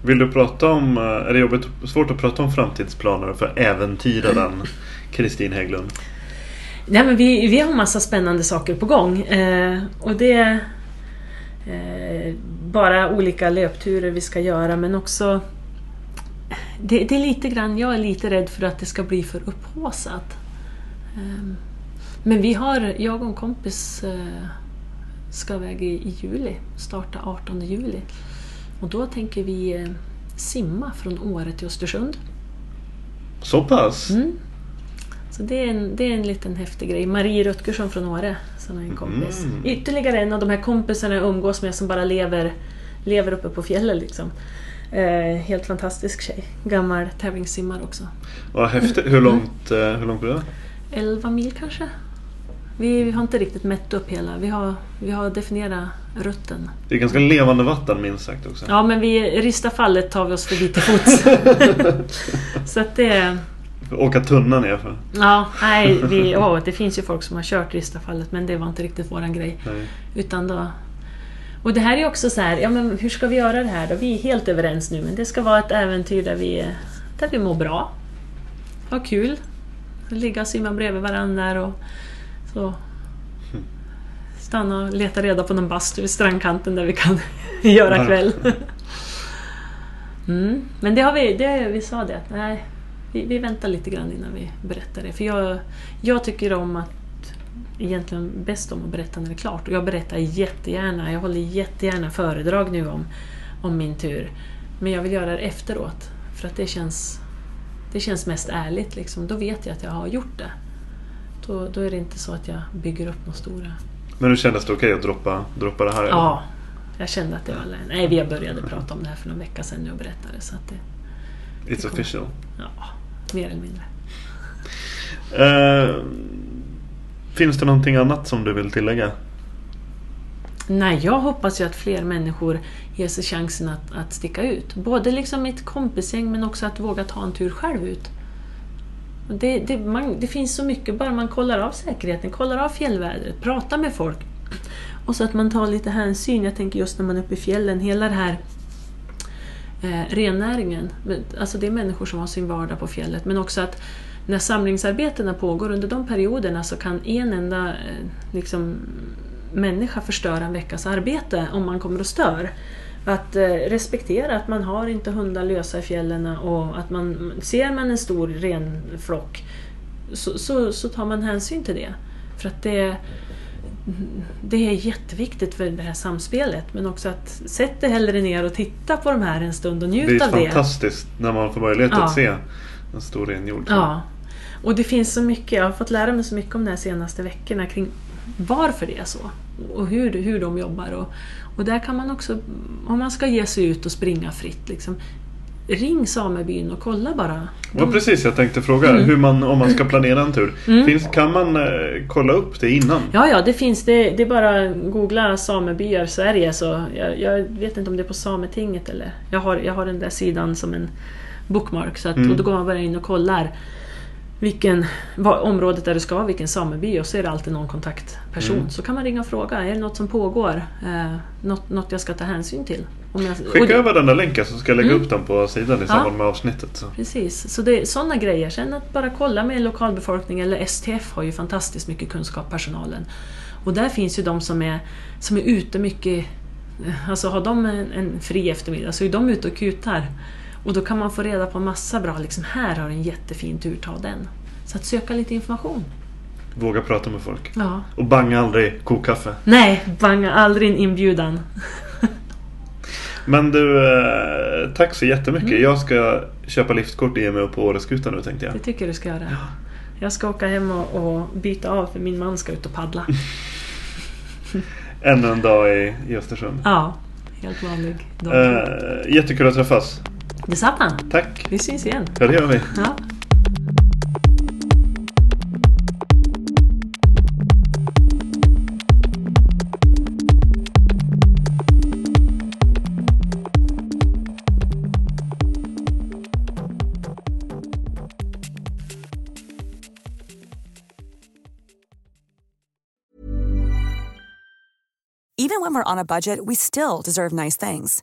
Vill du prata om, eh, är det jobbigt, svårt att prata om framtidsplaner för äventyraren Kristin Hägglund? Nej, men vi, vi har massa spännande saker på gång. Eh, och det... Eh, bara olika löpturer vi ska göra men också det, det, är lite grann, jag är lite rädd för att det ska bli för upphåsat. Ehm, men vi har, jag och en kompis eh, ska iväg i juli, starta 18 juli. Och då tänker vi eh, simma från Åre till Östersund. Så pass? Mm. Så det är, en, det är en liten häftig grej. Marie Rutgersson från Åre, som är en kompis. Mm. Ytterligare en av de här kompisarna jag umgås med som bara lever, lever uppe på fjället. Liksom. Eh, helt fantastisk tjej. Gammal tävlingssimmare också. Vad häftigt. Hur långt, eh, hur långt blir det? 11 mil kanske. Vi, vi, har inte riktigt mätt upp hela. Vi har, vi har definierat rutten. Det är ganska levande vatten minst sagt också. Ja men vi, Ristafallet tar vi oss förbi till fots. så att det, Åka tunna ner för. Ja, nej, vi, oh, det finns ju folk som har kört Ristafallet men det var inte riktigt våran grej. Nej. Utan då, och det här är också så här, ja men hur ska vi göra det här då? Vi är helt överens nu men det ska vara ett äventyr där vi, där vi mår bra. Ha kul. Ligga och simma bredvid varandra och så. Stanna och leta reda på någon bastu vid strandkanten där vi kan göra kväll. Mm. Men det har vi, det, vi sa det, nej vi, vi väntar lite grann innan vi berättar det. För jag, jag tycker om att egentligen bäst om att berätta när det är klart. Och jag berättar jättegärna, jag håller jättegärna föredrag nu om, om min tur. Men jag vill göra det efteråt. För att det känns, det känns mest ärligt. Liksom. Då vet jag att jag har gjort det. Då, då är det inte så att jag bygger upp några stora... Men nu kändes det okej okay att droppa, droppa det här? Eller? Ja, jag kände att det var... Nej, vi började prata om det här för någon vecka sedan och berättade. Så att det, It's det official? Ja, mer eller mindre. Uh, finns det någonting annat som du vill tillägga? Nej, jag hoppas ju att fler människor ger sig chansen att, att sticka ut. Både liksom ett kompisgäng men också att våga ta en tur själv ut. Det, det, man, det finns så mycket, bara man kollar av säkerheten, kollar av fjällvädret, pratar med folk. Och så att man tar lite hänsyn. Jag tänker just när man är uppe i fjällen, hela det här eh, rennäringen. Alltså det är människor som har sin vardag på fjället men också att när samlingsarbetena pågår under de perioderna så kan en enda eh, liksom, människa förstöra en veckas arbete om man kommer och stör. Att eh, respektera att man har inte hundar lösa i fjällen och att man ser man en stor renflock så, så, så tar man hänsyn till det. För att det det är jätteviktigt för det här samspelet men också att sätt dig hellre ner och titta på de här en stund och njut av det. Det är fantastiskt när man får möjlighet ja. att se en stor renhjord. Ja. Och det finns så mycket, jag har fått lära mig så mycket om de här senaste veckorna kring varför det är så och hur, hur de jobbar. Och, och där kan man också, om man ska ge sig ut och springa fritt, liksom, ring samebyn och kolla bara. Ja precis, jag tänkte fråga mm. hur man, om man ska planera en tur. Mm. Finns, kan man eh, kolla upp det innan? Ja, ja det finns. Det, det är bara googla samebyar Sverige. Så jag, jag, vet inte om det är på Sametinget eller... Jag har, jag har den där sidan som en bookmark. Så att, mm. och då går man bara in och kollar vilken, vad, området där du ska, vilken sameby och så är det alltid någon kontaktperson. Mm. Så kan man ringa och fråga, är det något som pågår? Eh, något, något jag ska ta hänsyn till? Jag, Skicka det, över den där länken så ska jag lägga mm. upp den på sidan i samband med avsnittet. Så. Precis, så det är sådana grejer. Sen att bara kolla med lokalbefolkning eller STF har ju fantastiskt mycket kunskap, personalen. Och där finns ju de som är, som är ute mycket, alltså har de en, en fri eftermiddag så är de ute och kutar. Och då kan man få reda på massa bra, liksom här har en jättefin tur, ta den. Så att söka lite information. Våga prata med folk. Ja. Och banga aldrig kokkaffe. Nej, banga aldrig en inbjudan. Men du, eh, tack så jättemycket. Jag ska köpa liftkort ge mig på Åreskutan nu tänkte jag. Det tycker du ska göra. Jag ska åka hem och, och byta av för min man ska ut och paddla. Ännu en dag i, i Östersund. Ja, helt vanlig dag. Eh, jättekul att träffas. Detsamma. Tack. Vi syns igen. Ja, det gör vi. Ja. Even when we're on a budget, we still deserve nice things.